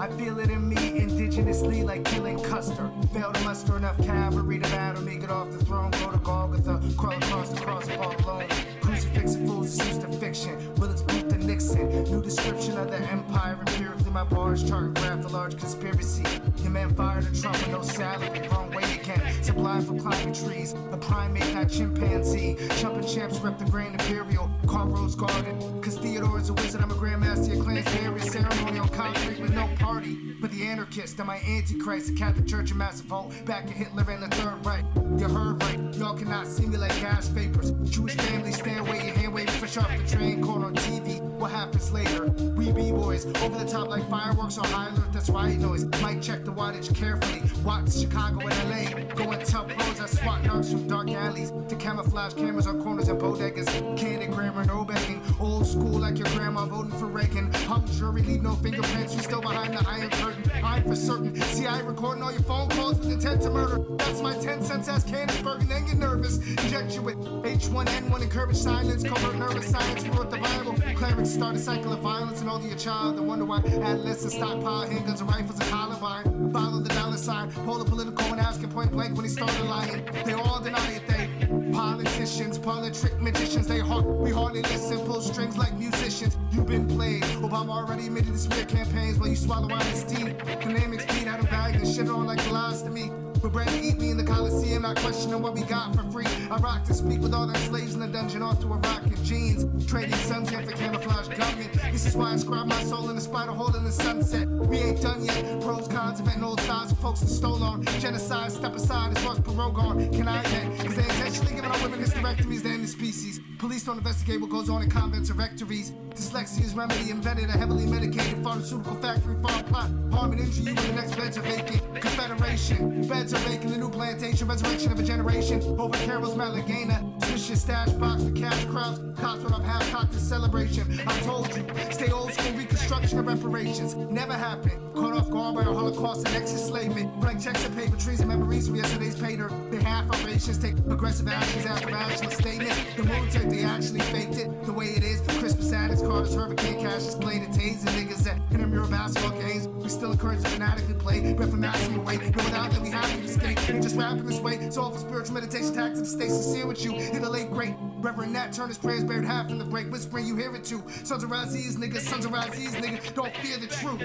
I feel it in me indigenously like killing Custer. Fail to muster enough cavalry to battle me, get off the throne, go to Golgotha, crawl across the cross of all alone. Crucifixing fools is used to fiction. Bullets boot the Nixon. New description of the empire. Empirically, my bars chart graph the large conspiracy. Your man fired a Trump no salary. Wrong way again. Supply for climbing trees. A primate, not chimpanzee. Jumping champs rep the Grand Imperial. Car Rose Garden. Cause Theodore is a wizard. I'm a grandmaster of clans. Various ceremony on concrete with no party. But the anarchist and my antichrist. The Catholic Church of Massive Hope. Back at Hitler and the Third Reich. You heard right. Y'all cannot see me like gas vapors. Jewish family stand wait your hand waving fresh off the train. Caught on TV. What happens later? We B-boys over the top like fireworks on high alert. That's white noise. Might check the wattage carefully. Watch Chicago and LA. Go and tell pros I swat narcs from dark alleys to camouflage cameras on corners and bodegas. Candid grammar, no begging. Old school like your grandma voting for Reagan. Hung jury, leave no fingerprints. You still behind the iron curtain. I'm for certain. See, I recording all your phone calls with intent to murder. That's my 10 cents ass Candidsburg and then get nervous. Inject you with H1N1, encourage silence, covert nervous science, wrote the Bible. Clerics start a cycle of violence and all your child. I wonder why adolescents stockpile handguns and rifles and Columbine. Follow the dollar sign, pull the political and ask him point blank when he started lying. They all deny it, they politicians, politrick magicians. They hard, we hardly listen, pull strings like musicians. You've been played. Obama already admitted to smear campaigns while you swallow out his teeth. Dynamics beat out of bag and shit on like lies to me. But to eat me in the Coliseum, not questioning what we got for free. I rock to speak with all them slaves in the dungeon, off to a in jeans. Trading here for camouflage gunmen. This is why I inscribe my soul in the spider hole in the sunset. We ain't done yet. Pros, cons, inventing old styles of folks that stole on. Genocide, step aside as far as parole gone. Can I end? Cause they intentionally giving our women hysterectomies to end the species. Police don't investigate what goes on in convents or rectories. Dyslexia's remedy invented a heavily medicated pharmaceutical factory farm plot. Harm and injure you the next beds are vacant. Confederation. Beds are vacant, the new plantation. Resurrection of a generation. Over Carol's Malagana. Your stash box for cash crowds. Cops when I'm half cocked in celebration. I told you, stay old school reconstruction of reparations. Never happened. Caught off guard by the Holocaust and ex-enslavement. Blank checks and paper trees and memories from yesterday's painter. Behalf of nations take aggressive actions after action statements. The military, they actually faked it the way it is. Christmas addicts, Carter's Hurricane Cash, Glade and Taze, and niggas that in mirror basketball games. We still encourage to fanatically play, rep from maximum weight. No without that we have to escape. Ain't just rapping this way. It's all for spiritual meditation tactics. Stay sincere with you. You're the late great. Reverend Nat Turner's prayers buried half in the break. Whispering, you hear it too. Sons of Raziz, niggas, sons of Raziz, nigga. Don't fear the truth.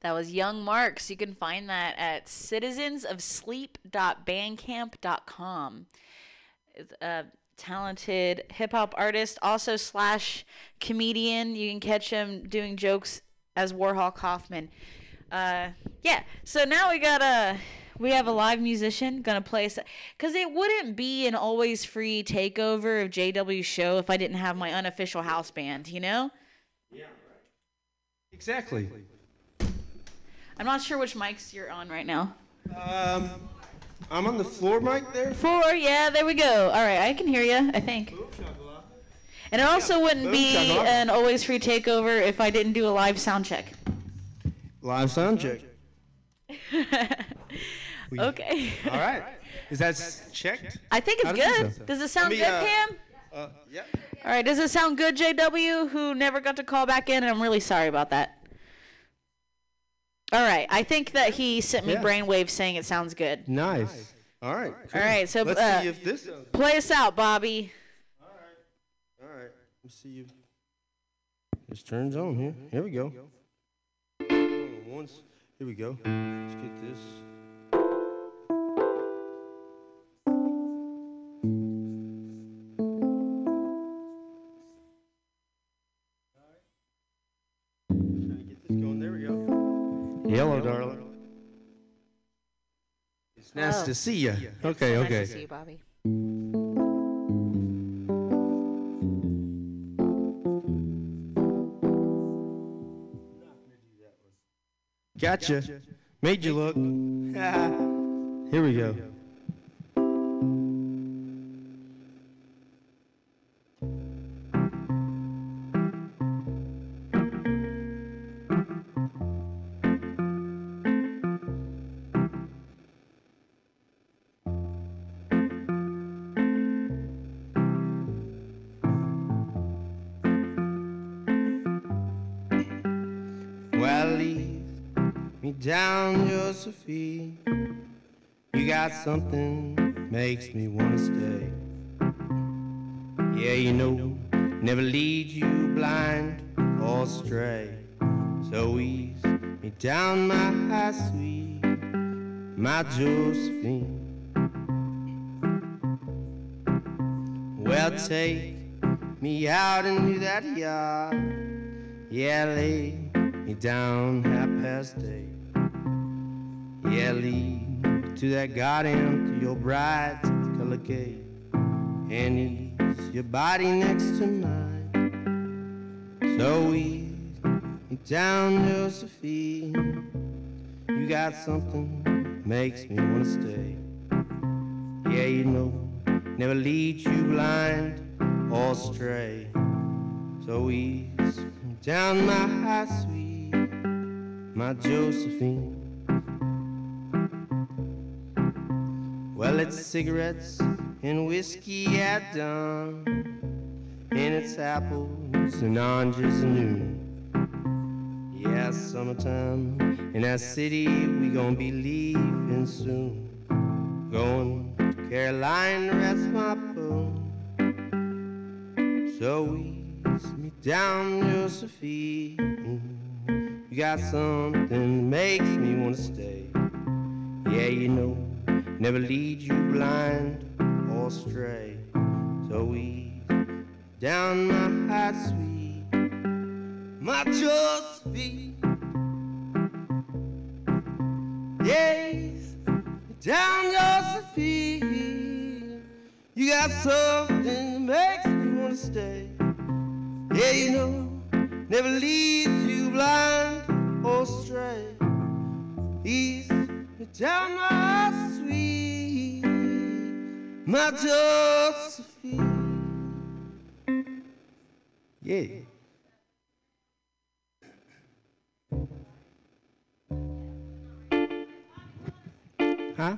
That was Young Marks. You can find that at citizensofsleep.bandcamp.com. A uh, talented hip hop artist, also slash comedian. You can catch him doing jokes as Warhol Kaufman. Uh, yeah. So now we got a we have a live musician gonna play us because it wouldn't be an always free takeover of JW's show if I didn't have my unofficial house band. You know. Yeah, right. Exactly. I'm not sure which mics you're on right now. Um, I'm on the floor mic there. Four, yeah, there we go. All right, I can hear you, I think. And it also wouldn't be an always free takeover if I didn't do a live sound check. Live sound check. We- Okay. All right. Is that s- checked? I think it's How does it good. sound? Does it sound Let me, good, uh, Pam? Uh, yeah. All right, does it sound good, JW, who never got to call back in? And I'm really sorry about that. All right, I think that he sent me Yeah. brainwaves saying it sounds good. Nice. All right. All right, so let's uh, see if this. Sounds play us out, Bobby. All right. Let's see if this turns on here. Here we go. Hold Once. Here we go. Let's get this. Trying to get this going. There we go. Hello, darling. It's nice Oh. to see you. It's Okay, so okay. Nice to see you, Bobby. Gotcha. Made you look. Here we go. Something makes me wanna stay. Yeah, you know, never lead you blind or stray. So ease me down, my high sweet, my Josephine. Well, take me out into that yard. Yeah, lay me down half past eight. Yeah, lead to that garden to your bright color gate. And ease your body next to mine. So ease down, Josephine. You got something makes me wanna stay. Yeah, you know, never lead you blind or stray. So ease down my high sweet, my Josephine. Well, it's cigarettes and whiskey at dawn, and it's apples and oranges at noon. Yeah, summertime in that city, we gonna be leaving soon. Going to Caroline, rest my bone. So ease me down, Josephine. You got something that makes me wanna stay. Yeah, you know, never lead you blind or stray. So ease down my high sweet, my Josephine. Yes, down Josephine. You got something that makes me wanna stay. Yeah, you know, never leads you blind or stray. ease down, my my Josephine. Yeah. Huh?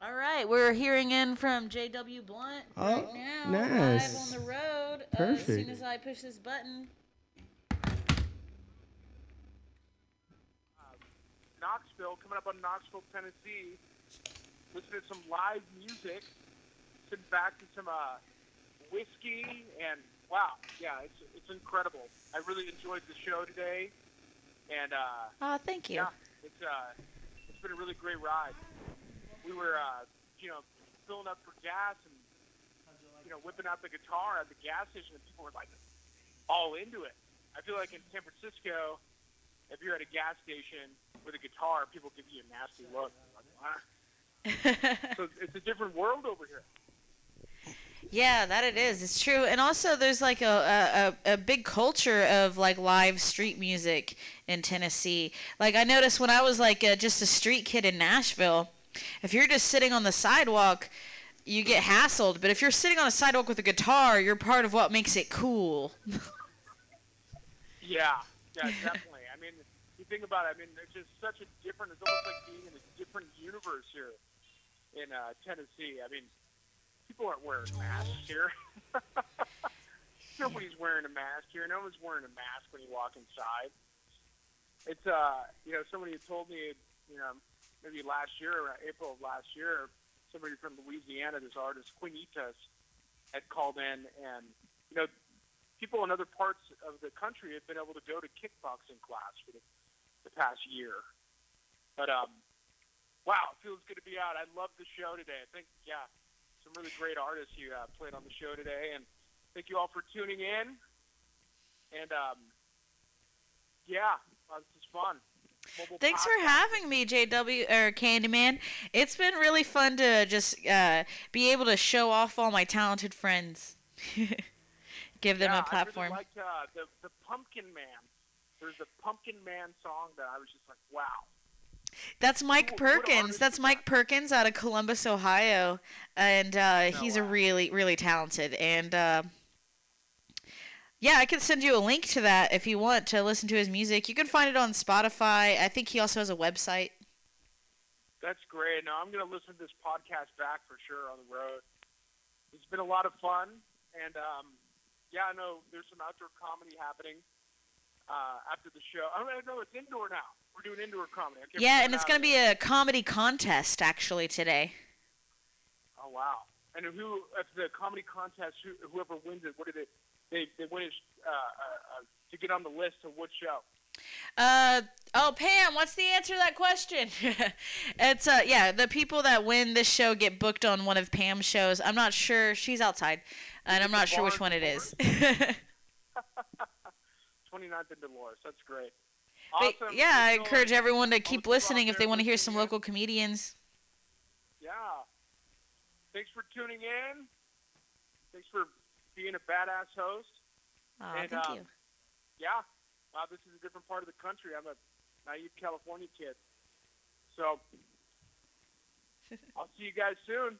All right, we're hearing in from JW Blunt right Oh, now, nice. live on the road. Uh, as soon as I push this button. Knoxville, coming up on Knoxville, Tennessee. Listening to some live music, sitting back to some uh, whiskey, and wow, yeah, it's it's incredible. I really enjoyed the show today, and uh, Oh, thank you. yeah, it's uh, it's been a really great ride. We were, uh, you know, filling up for gas and you know whipping out the guitar at the gas station, and people were like all into it. I feel like in San Francisco, if you're at a gas station with a guitar, people give you a nasty look. Like, "Ah." so it's a different world over here. Yeah, that it is. It's true. And also, there's like a, a, a, a big culture of like live street music in Tennessee. Like, I noticed when I was like uh just a street kid in Nashville, if you're just sitting on the sidewalk, you get hassled. But if you're sitting on a sidewalk with a guitar, you're part of what makes it cool. Yeah, yeah, definitely. I mean, you think about it. I mean, it's just such a different. It's almost like being in a different universe here in uh, Tennessee. I mean, people aren't wearing masks here. Nobody's wearing a mask here. No one's wearing a mask when you walk inside. It's uh, you know, somebody had told me, you know, maybe last year, around April of last year, somebody from Louisiana, this artist Quinitas, had called in, and you know, people in other parts of the country have been able to go to kickboxing class for the, the past year. But um, wow, it feels good to be out. I love the show today. I think yeah, some really great artists you uh, played on the show today, and thank you all for tuning in. And um, yeah, uh, this is fun. Mobile Thanks for having me, JW or Candyman. It's been really fun to just uh, be able to show off all my talented friends. Give them yeah, a platform. I really liked uh, the the Pumpkin Man. There's a Pumpkin Man song that I was just like, wow. That's Mike Perkins. That's Mike Perkins out of Columbus, Ohio, and uh, he's a really, really talented. And uh, yeah, I can send you a link to that if you want to listen to his music. You can find it on Spotify. I think he also has a website. That's great. No, I'm going to listen to this podcast back for sure on the road. It's been a lot of fun, and um, yeah, I know there's some outdoor comedy happening uh, after the show. I don't know. It's indoor now. We're doing indoor comedy. Yeah, and it's going to be a comedy contest actually today. Oh wow! And who at the comedy contest? Who, whoever wins it, what did it? They they win it uh, uh, uh, to get on the list of what show? Uh oh, Pam, what's the answer to that question? it's uh yeah, the people that win this show get booked on one of Pam's shows. I'm not sure she's outside, and I'm not sure which one it is. 29th in Dolores. That's great. But Awesome. yeah, I encourage everyone to keep listening if they want to hear some local comedians. Yeah. Thanks for tuning in. Thanks for being a badass host. Aw, and, thank um, you. Yeah. Wow, this is a different part of the country. I'm a naive California kid. So I'll see you guys soon.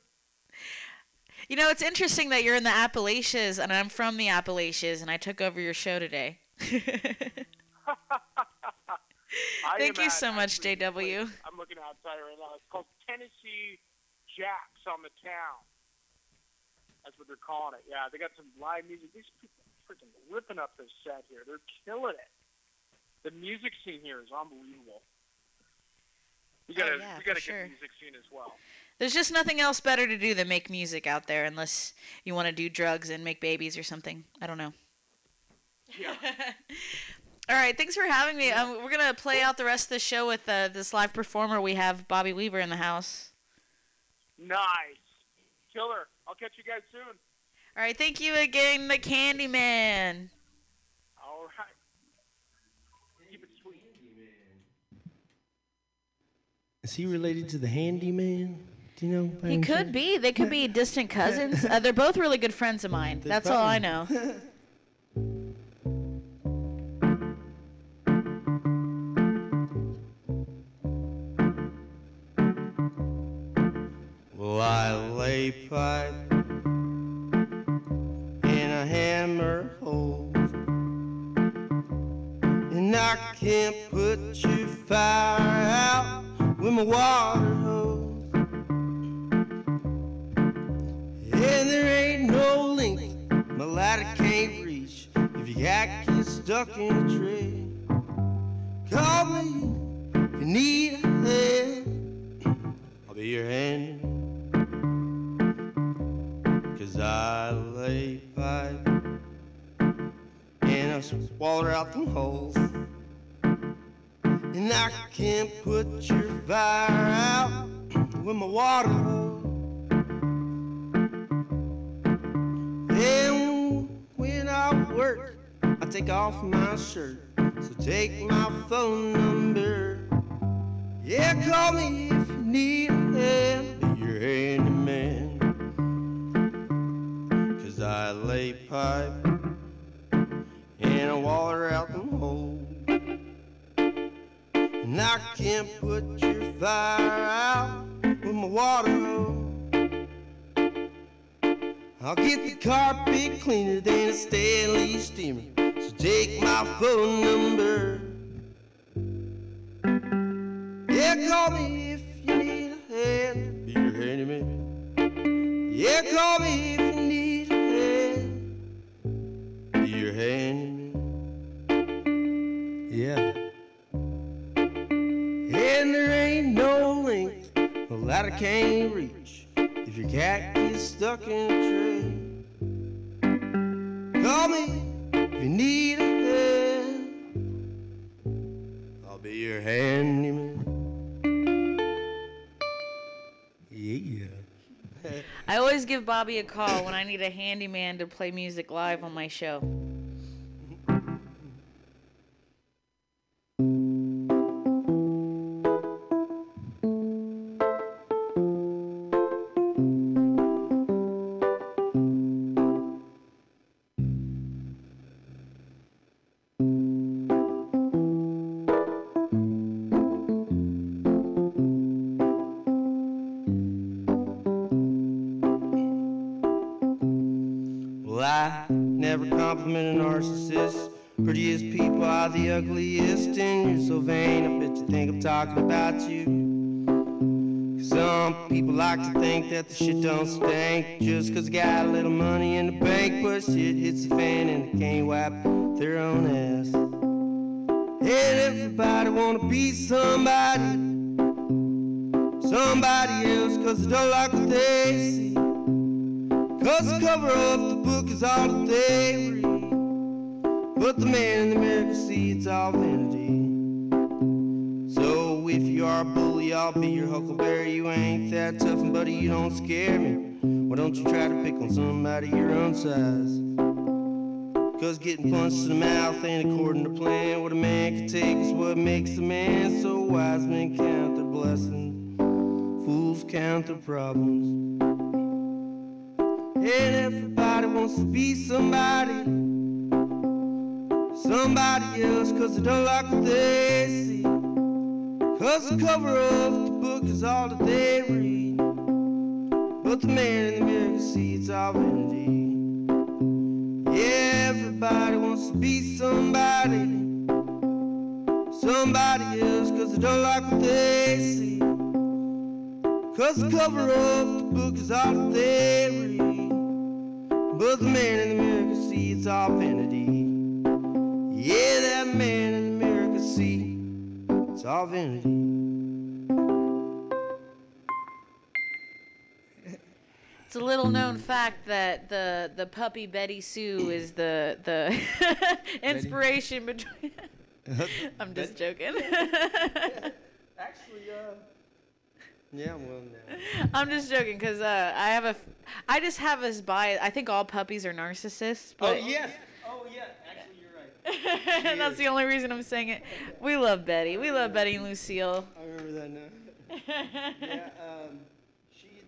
You know, it's interesting that you're in the Appalachians and I'm from the Appalachians and I took over your show today. Thank you so much, JW. I'm looking outside right now. It's called Tennessee Jacks on the Town. That's what they're calling it. Yeah, they got some live music. These people are freaking ripping up this set here. They're killing it. The music scene here is unbelievable. We Oh, gotta, yeah, we gotta get sure. music scene as well. There's just nothing else better to do than make music out there unless you want to do drugs and make babies or something. I don't know. Yeah. All right, thanks for having me. Um, we're going to play out the rest of the show with uh, this live performer. We have Bobby Weaver in the house. Nice. Killer. I'll catch you guys soon. All right, thank you again, the Candyman. All right. Keep it sweet. Is he related to the handyman? Do you know? He could chance? be. They could be distant cousins. Uh, they're both really good friends of mine. That's all I know. lay pipe in a hammer hole. And I can't put your fire out with my water hose. And there ain't no length my ladder can't reach if you gets stuck in a tree. Call me if you need a hand. I'll be your hand. 35 and I swallowed out them holes. And I can't put your fire out with my water hose. And when I work, I take off my shirt. So take my phone number. Yeah, call me if you need a hand. Be your handyman. Cause I lay pipe and I water out them holes. And I can't put your fire out with my water. I'll get the carpet cleaner than a Stanley Steemer. So take my phone number. Yeah, call me if you need a hand. Be your handyman. Yeah, call me a ladder can't reach if your cat gets stuck in a tree. Call me if you need a hand. I'll be your handyman. Yeah. I always give Bobby a call when I need a handyman to play music live on my show. Somebody, somebody else 'cause they don't like what they see. Cause the cover of the book is all that they read. But the man in the mirror can see it's all vanity. So if you are a bully, I'll be your huckleberry. You ain't that tough, and buddy, you don't scare me. Why don't you try to pick on somebody your own size? Cause getting punched in the mouth ain't according to plan. What a man can take is what makes a man. So wise men count their blessings, fools count their problems. And everybody wants to be somebody, somebody else, cause they don't like what they see. Cause the cover of the book is all that they read. But the man in the mirror sees all vanity. Yeah, everybody wants to be somebody, somebody else, cause they don't like what they see. Cause the cover of the book is all that they read. But the man in the mirror can see it's all vanity. Yeah, that man in the mirror can see it's all vanity. It's a little known fact that the the puppy Betty Sue is the the inspiration between. I'm just joking. Actually, uh, yeah, well, no. I'm just joking because uh, I have a, f- I just have this bias. I think all puppies are narcissists. Oh yeah, oh yeah. Actually, you're right. and that's the only reason I'm saying it. We love Betty. We love Betty and Lucille. I remember that now. yeah, um,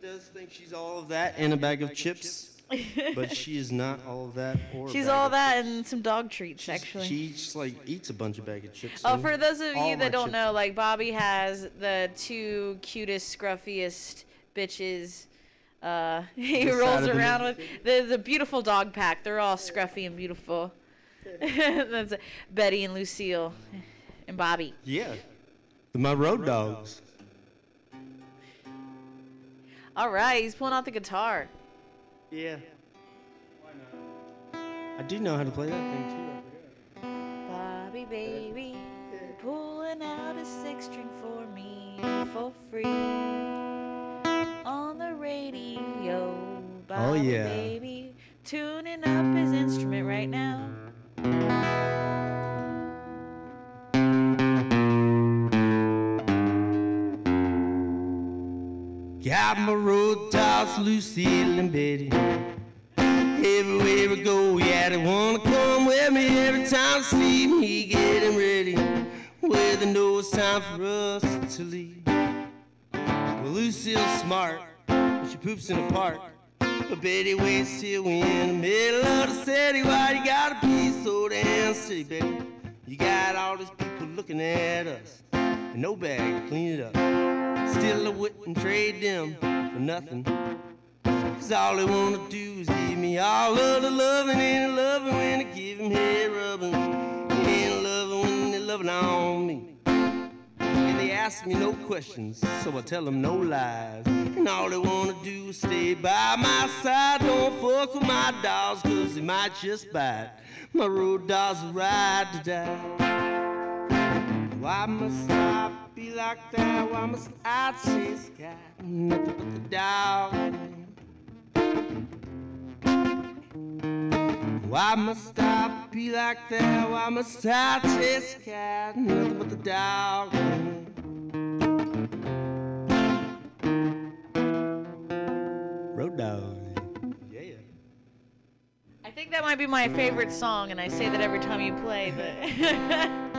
does think she's all of that and a bag of chips, but she is not all of that or. She's all of that and some dog treats, actually. She just like eats a bunch of bag of chips. Oh, for those of you that don't know, like Bobby has the two cutest, scruffiest bitches Uh, he rolls around with the the beautiful dog pack. They're all scruffy and beautiful. That's Betty and Lucille and Bobby. Yeah. My road dogs. All right, he's pulling out the guitar. Yeah. I do know how to play that thing too. Bobby baby, pulling out a six string for me for free on the radio. Bobby Oh, yeah. baby, tuning up his instrument right now. Got my road dogs, Lucille and Betty. Everywhere we go, yeah, they wanna come with me. Every time I see me getting ready. Where they know it's time for us to leave. Well, Lucille's smart, she poops in the park. But Betty waits till we in the middle of the city. Why you gotta be so damn sick, Betty? You got all these people looking at us, and nobody to clean it up. Still, I wouldn't trade them for nothing. Cause all they wanna do is give me all of the loving and the loving when they give them head rubbing. And loving when they're loving on me. And they ask me no questions, so I tell them no lies. And all they wanna do is stay by my side. Don't fuck with my dogs, cause they might just bite. My road dogs will ride to die. Why must I be like that? Why must I chase God? Nothing but the dog. Why must I be like that? Why must I chase God? Nothing but the dog. Road dog. Yeah. I think that might be my favorite song, and I say that every time you play, but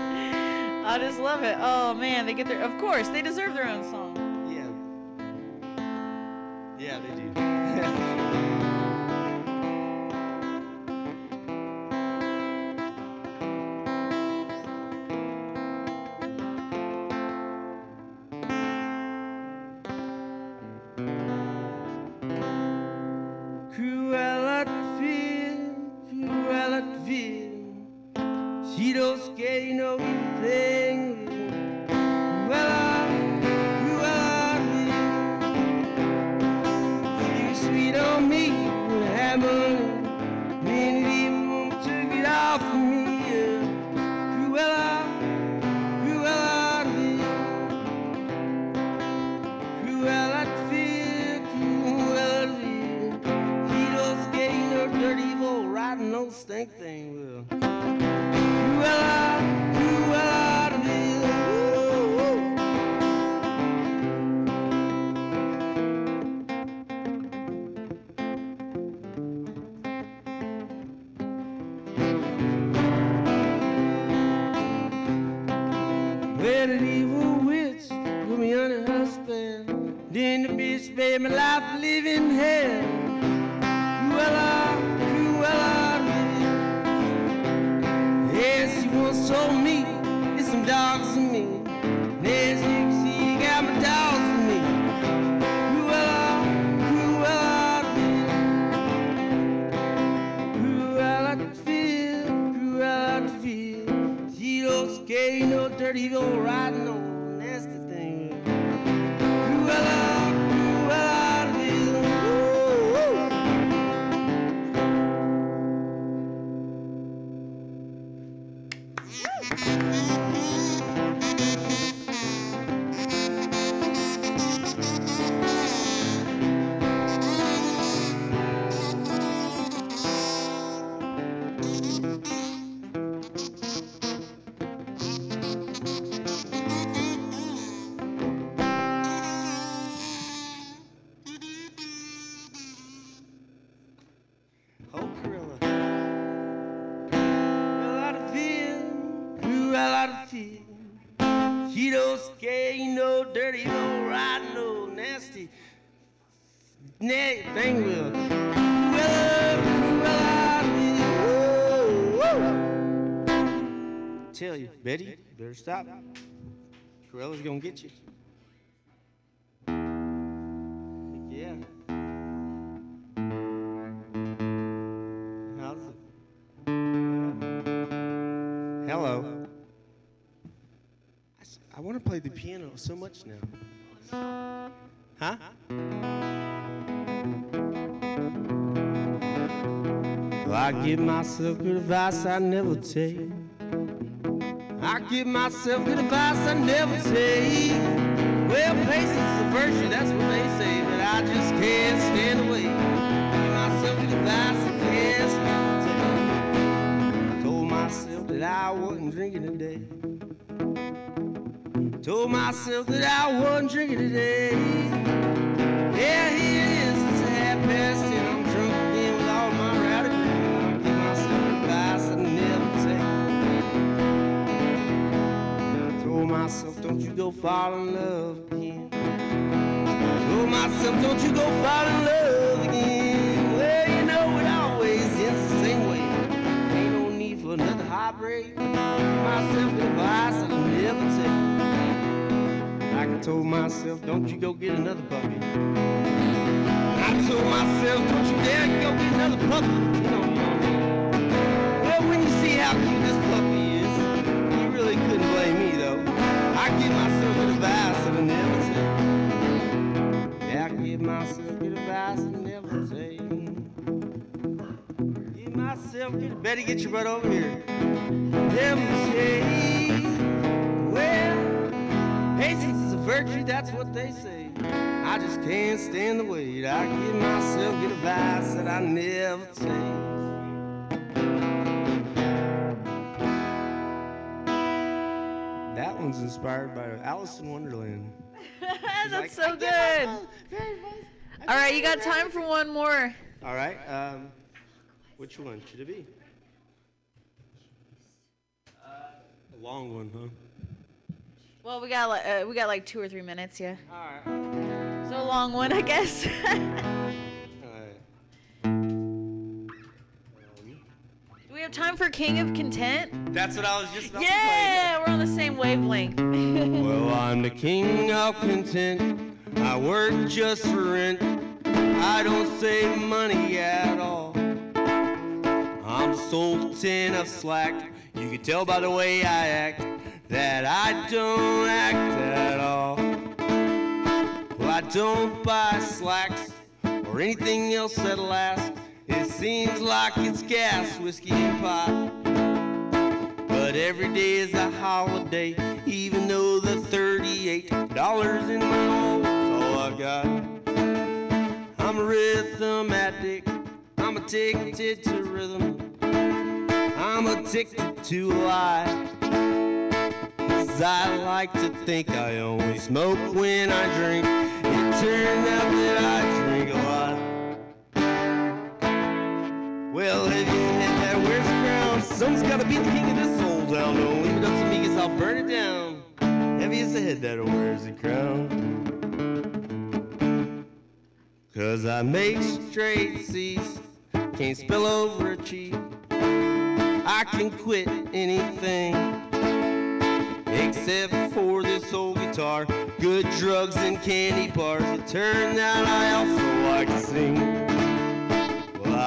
I just love it. Oh man, they get their. Of course, they deserve their own song. Yeah, Yeah, they do. Told me it's some dogs in me. Can see, you got my dogs in me. Cruella, Cruella, Cruella to feel, Cruella to feel. She don't scare no dirty riding Better stop. Cruella's gonna get you. Yeah. How's it? Hello. I, I want to play the piano so much now. Huh? Well, I give myself good advice I never take. I give myself good advice I never take. Well, patience is a virtue, that's what they say, but I just can't stand away. Give myself good advice I can't stand take. Told myself that I wasn't drinking today. Told myself that I wasn't drinking today. Yeah, here it is, it's half past ten. Myself, don't you go fall in love again. Told myself, don't you go fall in love again. Well, you know it always ends the same way. Ain't no need for another heartbreak. Myself advice I never take. Like I told myself, don't you go get another puppy. I told myself, don't you dare go get another puppy. You know. Well, when you see how cute I give myself advice that I never take. Yeah, I give myself good advice I never take. Give myself good. Betty, get your butt over here. Never take. Well. Patience is a virtue, that's what they say. I just can't stand the wait. I give myself good advice that I never take. One's inspired by Alice in Wonderland. That's so good. All right, you got time for one more. All right, um, which one should it be? A long one, huh? Well, we got like uh, we got like two or three minutes, yeah. All right. So a long one, I guess. Do we have time for King of Content? That's what I was just about to Yeah, we're on the same wavelength. Well, I'm the king of content. I work just for rent. I don't save money at all. I'm the sultan of slack. You can tell by the way I act that I don't act at all. Well, I don't buy slacks or anything else that lasts. Seems like it's gas, whiskey, and pot. But every day is a holiday, even though the $38 in my hole is all I got. I'm a I'm addicted to rhythm. I'm addicted to a lie. 'Cause I like to think I only smoke when I drink. It turns out that I drink a lot. Well, have you hit that? Where's the ground? Someone's gotta be the king of this old town. Don't oh, leave it up to me, cause I'll burn it down. Heavy as the head that wears the crown. Cause I make straight C's, can't spill over a cheat. I can quit anything except for this old guitar. Good drugs and candy bars. It turns out I also like to sing.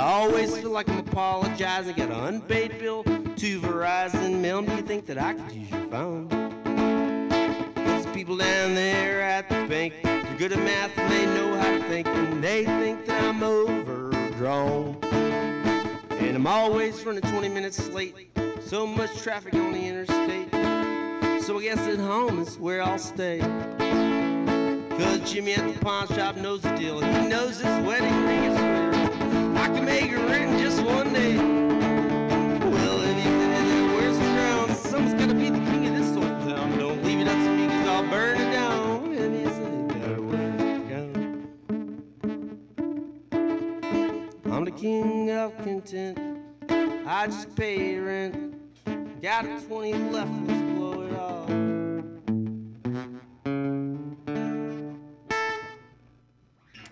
Always feel like I'm apologizing. Got an unpaid bill to Verizon. Mail, do you think that I could use your phone? There's people down there at the bank. They're good at math and they know how to think. And they think that I'm overdrawn. And I'm always running 20 minutes late. So much traffic on the interstate. So I guess at home is where I'll stay. Cause Jimmy at the pawn shop knows the deal. He knows his wedding ring is rare. I can make it ring just one day. Well, anything that wears the crown, someone's gotta be the king of this old town. Don't leave it up to me, cause I'll burn it down. And he said, gotta wear the crown. I'm the king of content. I just pay rent. Got a 20 left, let's blow it all.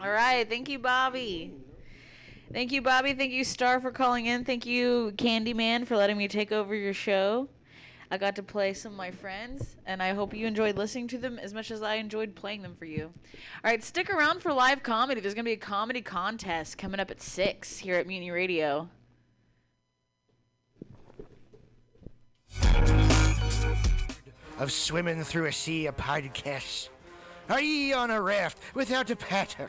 All right, thank you, Bobby. Thank you, Bobby. Thank you, Star, for calling in. Thank you, Candyman, for letting me take over your show. I got to play some of my friends, and I hope you enjoyed listening to them as much as I enjoyed playing them for you. All right, stick around for live comedy. There's going to be a comedy contest coming up at 6 here at Mutiny Radio. of swimming through a sea of podcasts? Are ye on a raft without a paddle?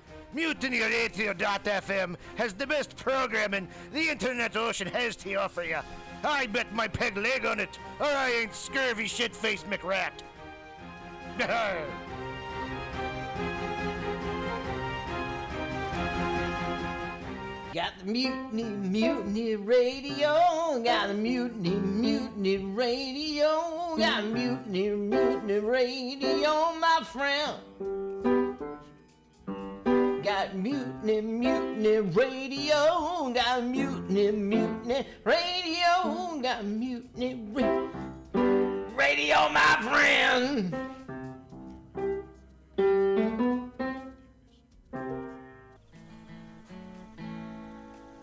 MutinyRadio.fm has the best programming the internet ocean has to offer you. I bet my peg leg on it, or I ain't scurvy shit faced McRat. Got the mutiny, mutiny radio. Got the mutiny, mutiny radio. Got the mutiny, mutiny radio, my friend. Got mutiny, mutiny radio. Got mutiny, mutiny radio. Got mutiny ra- radio, my friend.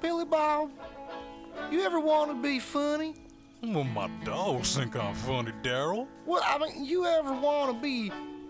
Billy Bob, you ever want to be funny? Well, my dogs think I'm funny, Daryl. Well, I mean, you ever want to be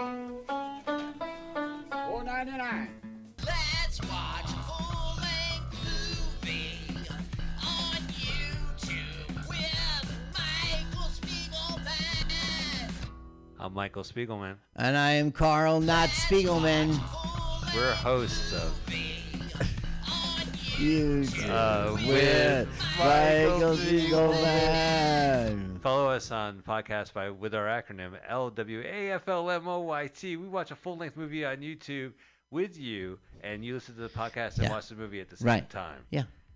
Four ninety nine. Let's watch a full-length movie on YouTube with Michael Spiegelman. I'm Michael Spiegelman. And I am Carl, not Spiegelman. We're hosts of You uh, with Michael Spiegelman. Follow us on podcast by with our acronym LWAFLMOYT. We watch a full length movie on YouTube with you, and you listen to the podcast and Yeah. watch the movie at the same Right. time. Yeah.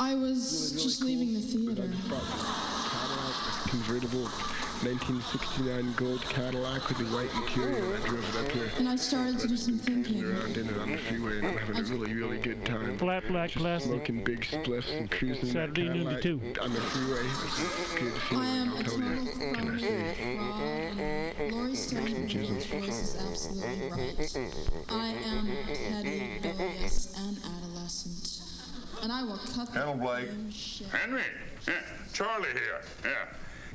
I was just leaving the theater. convertible 1969 gold Cadillac with the white interior. I drove it up here. And I started to do some thinking. Around in it on the freeway, and I'm having a really, really good time. Flat black glass. plastic. Smoking big spliffs and cruising in that Saturday noon to two. on the freeway. Good I am I'll a tell total you. phony, Can I say? fraud, Laurie Stone's voice is absolutely right. I am petty, rebellious, and adolescent. And I will cut the Hello, Blake. shit. Henry, yeah, Charlie here. Yeah,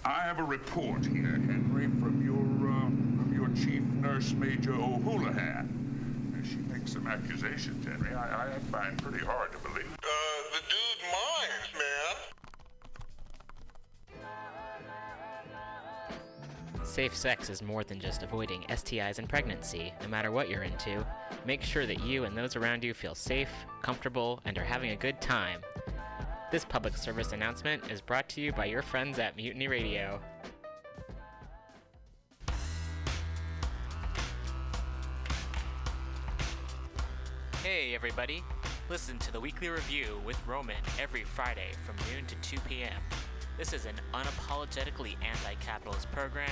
I have a report here, Henry, from your uh, from your chief nurse, Major O'Houlihan. She makes some accusations, Henry. I, I find pretty hard to believe. Uh, the dude minds, man. Safe sex is more than just avoiding STIs and pregnancy, no matter what you're into. Make sure that you and those around you feel safe, comfortable, and are having a good time. This public service announcement is brought to you by your friends at Mutiny Radio. Hey, everybody. Listen to the weekly review with Roman every Friday from noon to 2 p.m. This is an unapologetically anti capitalist program.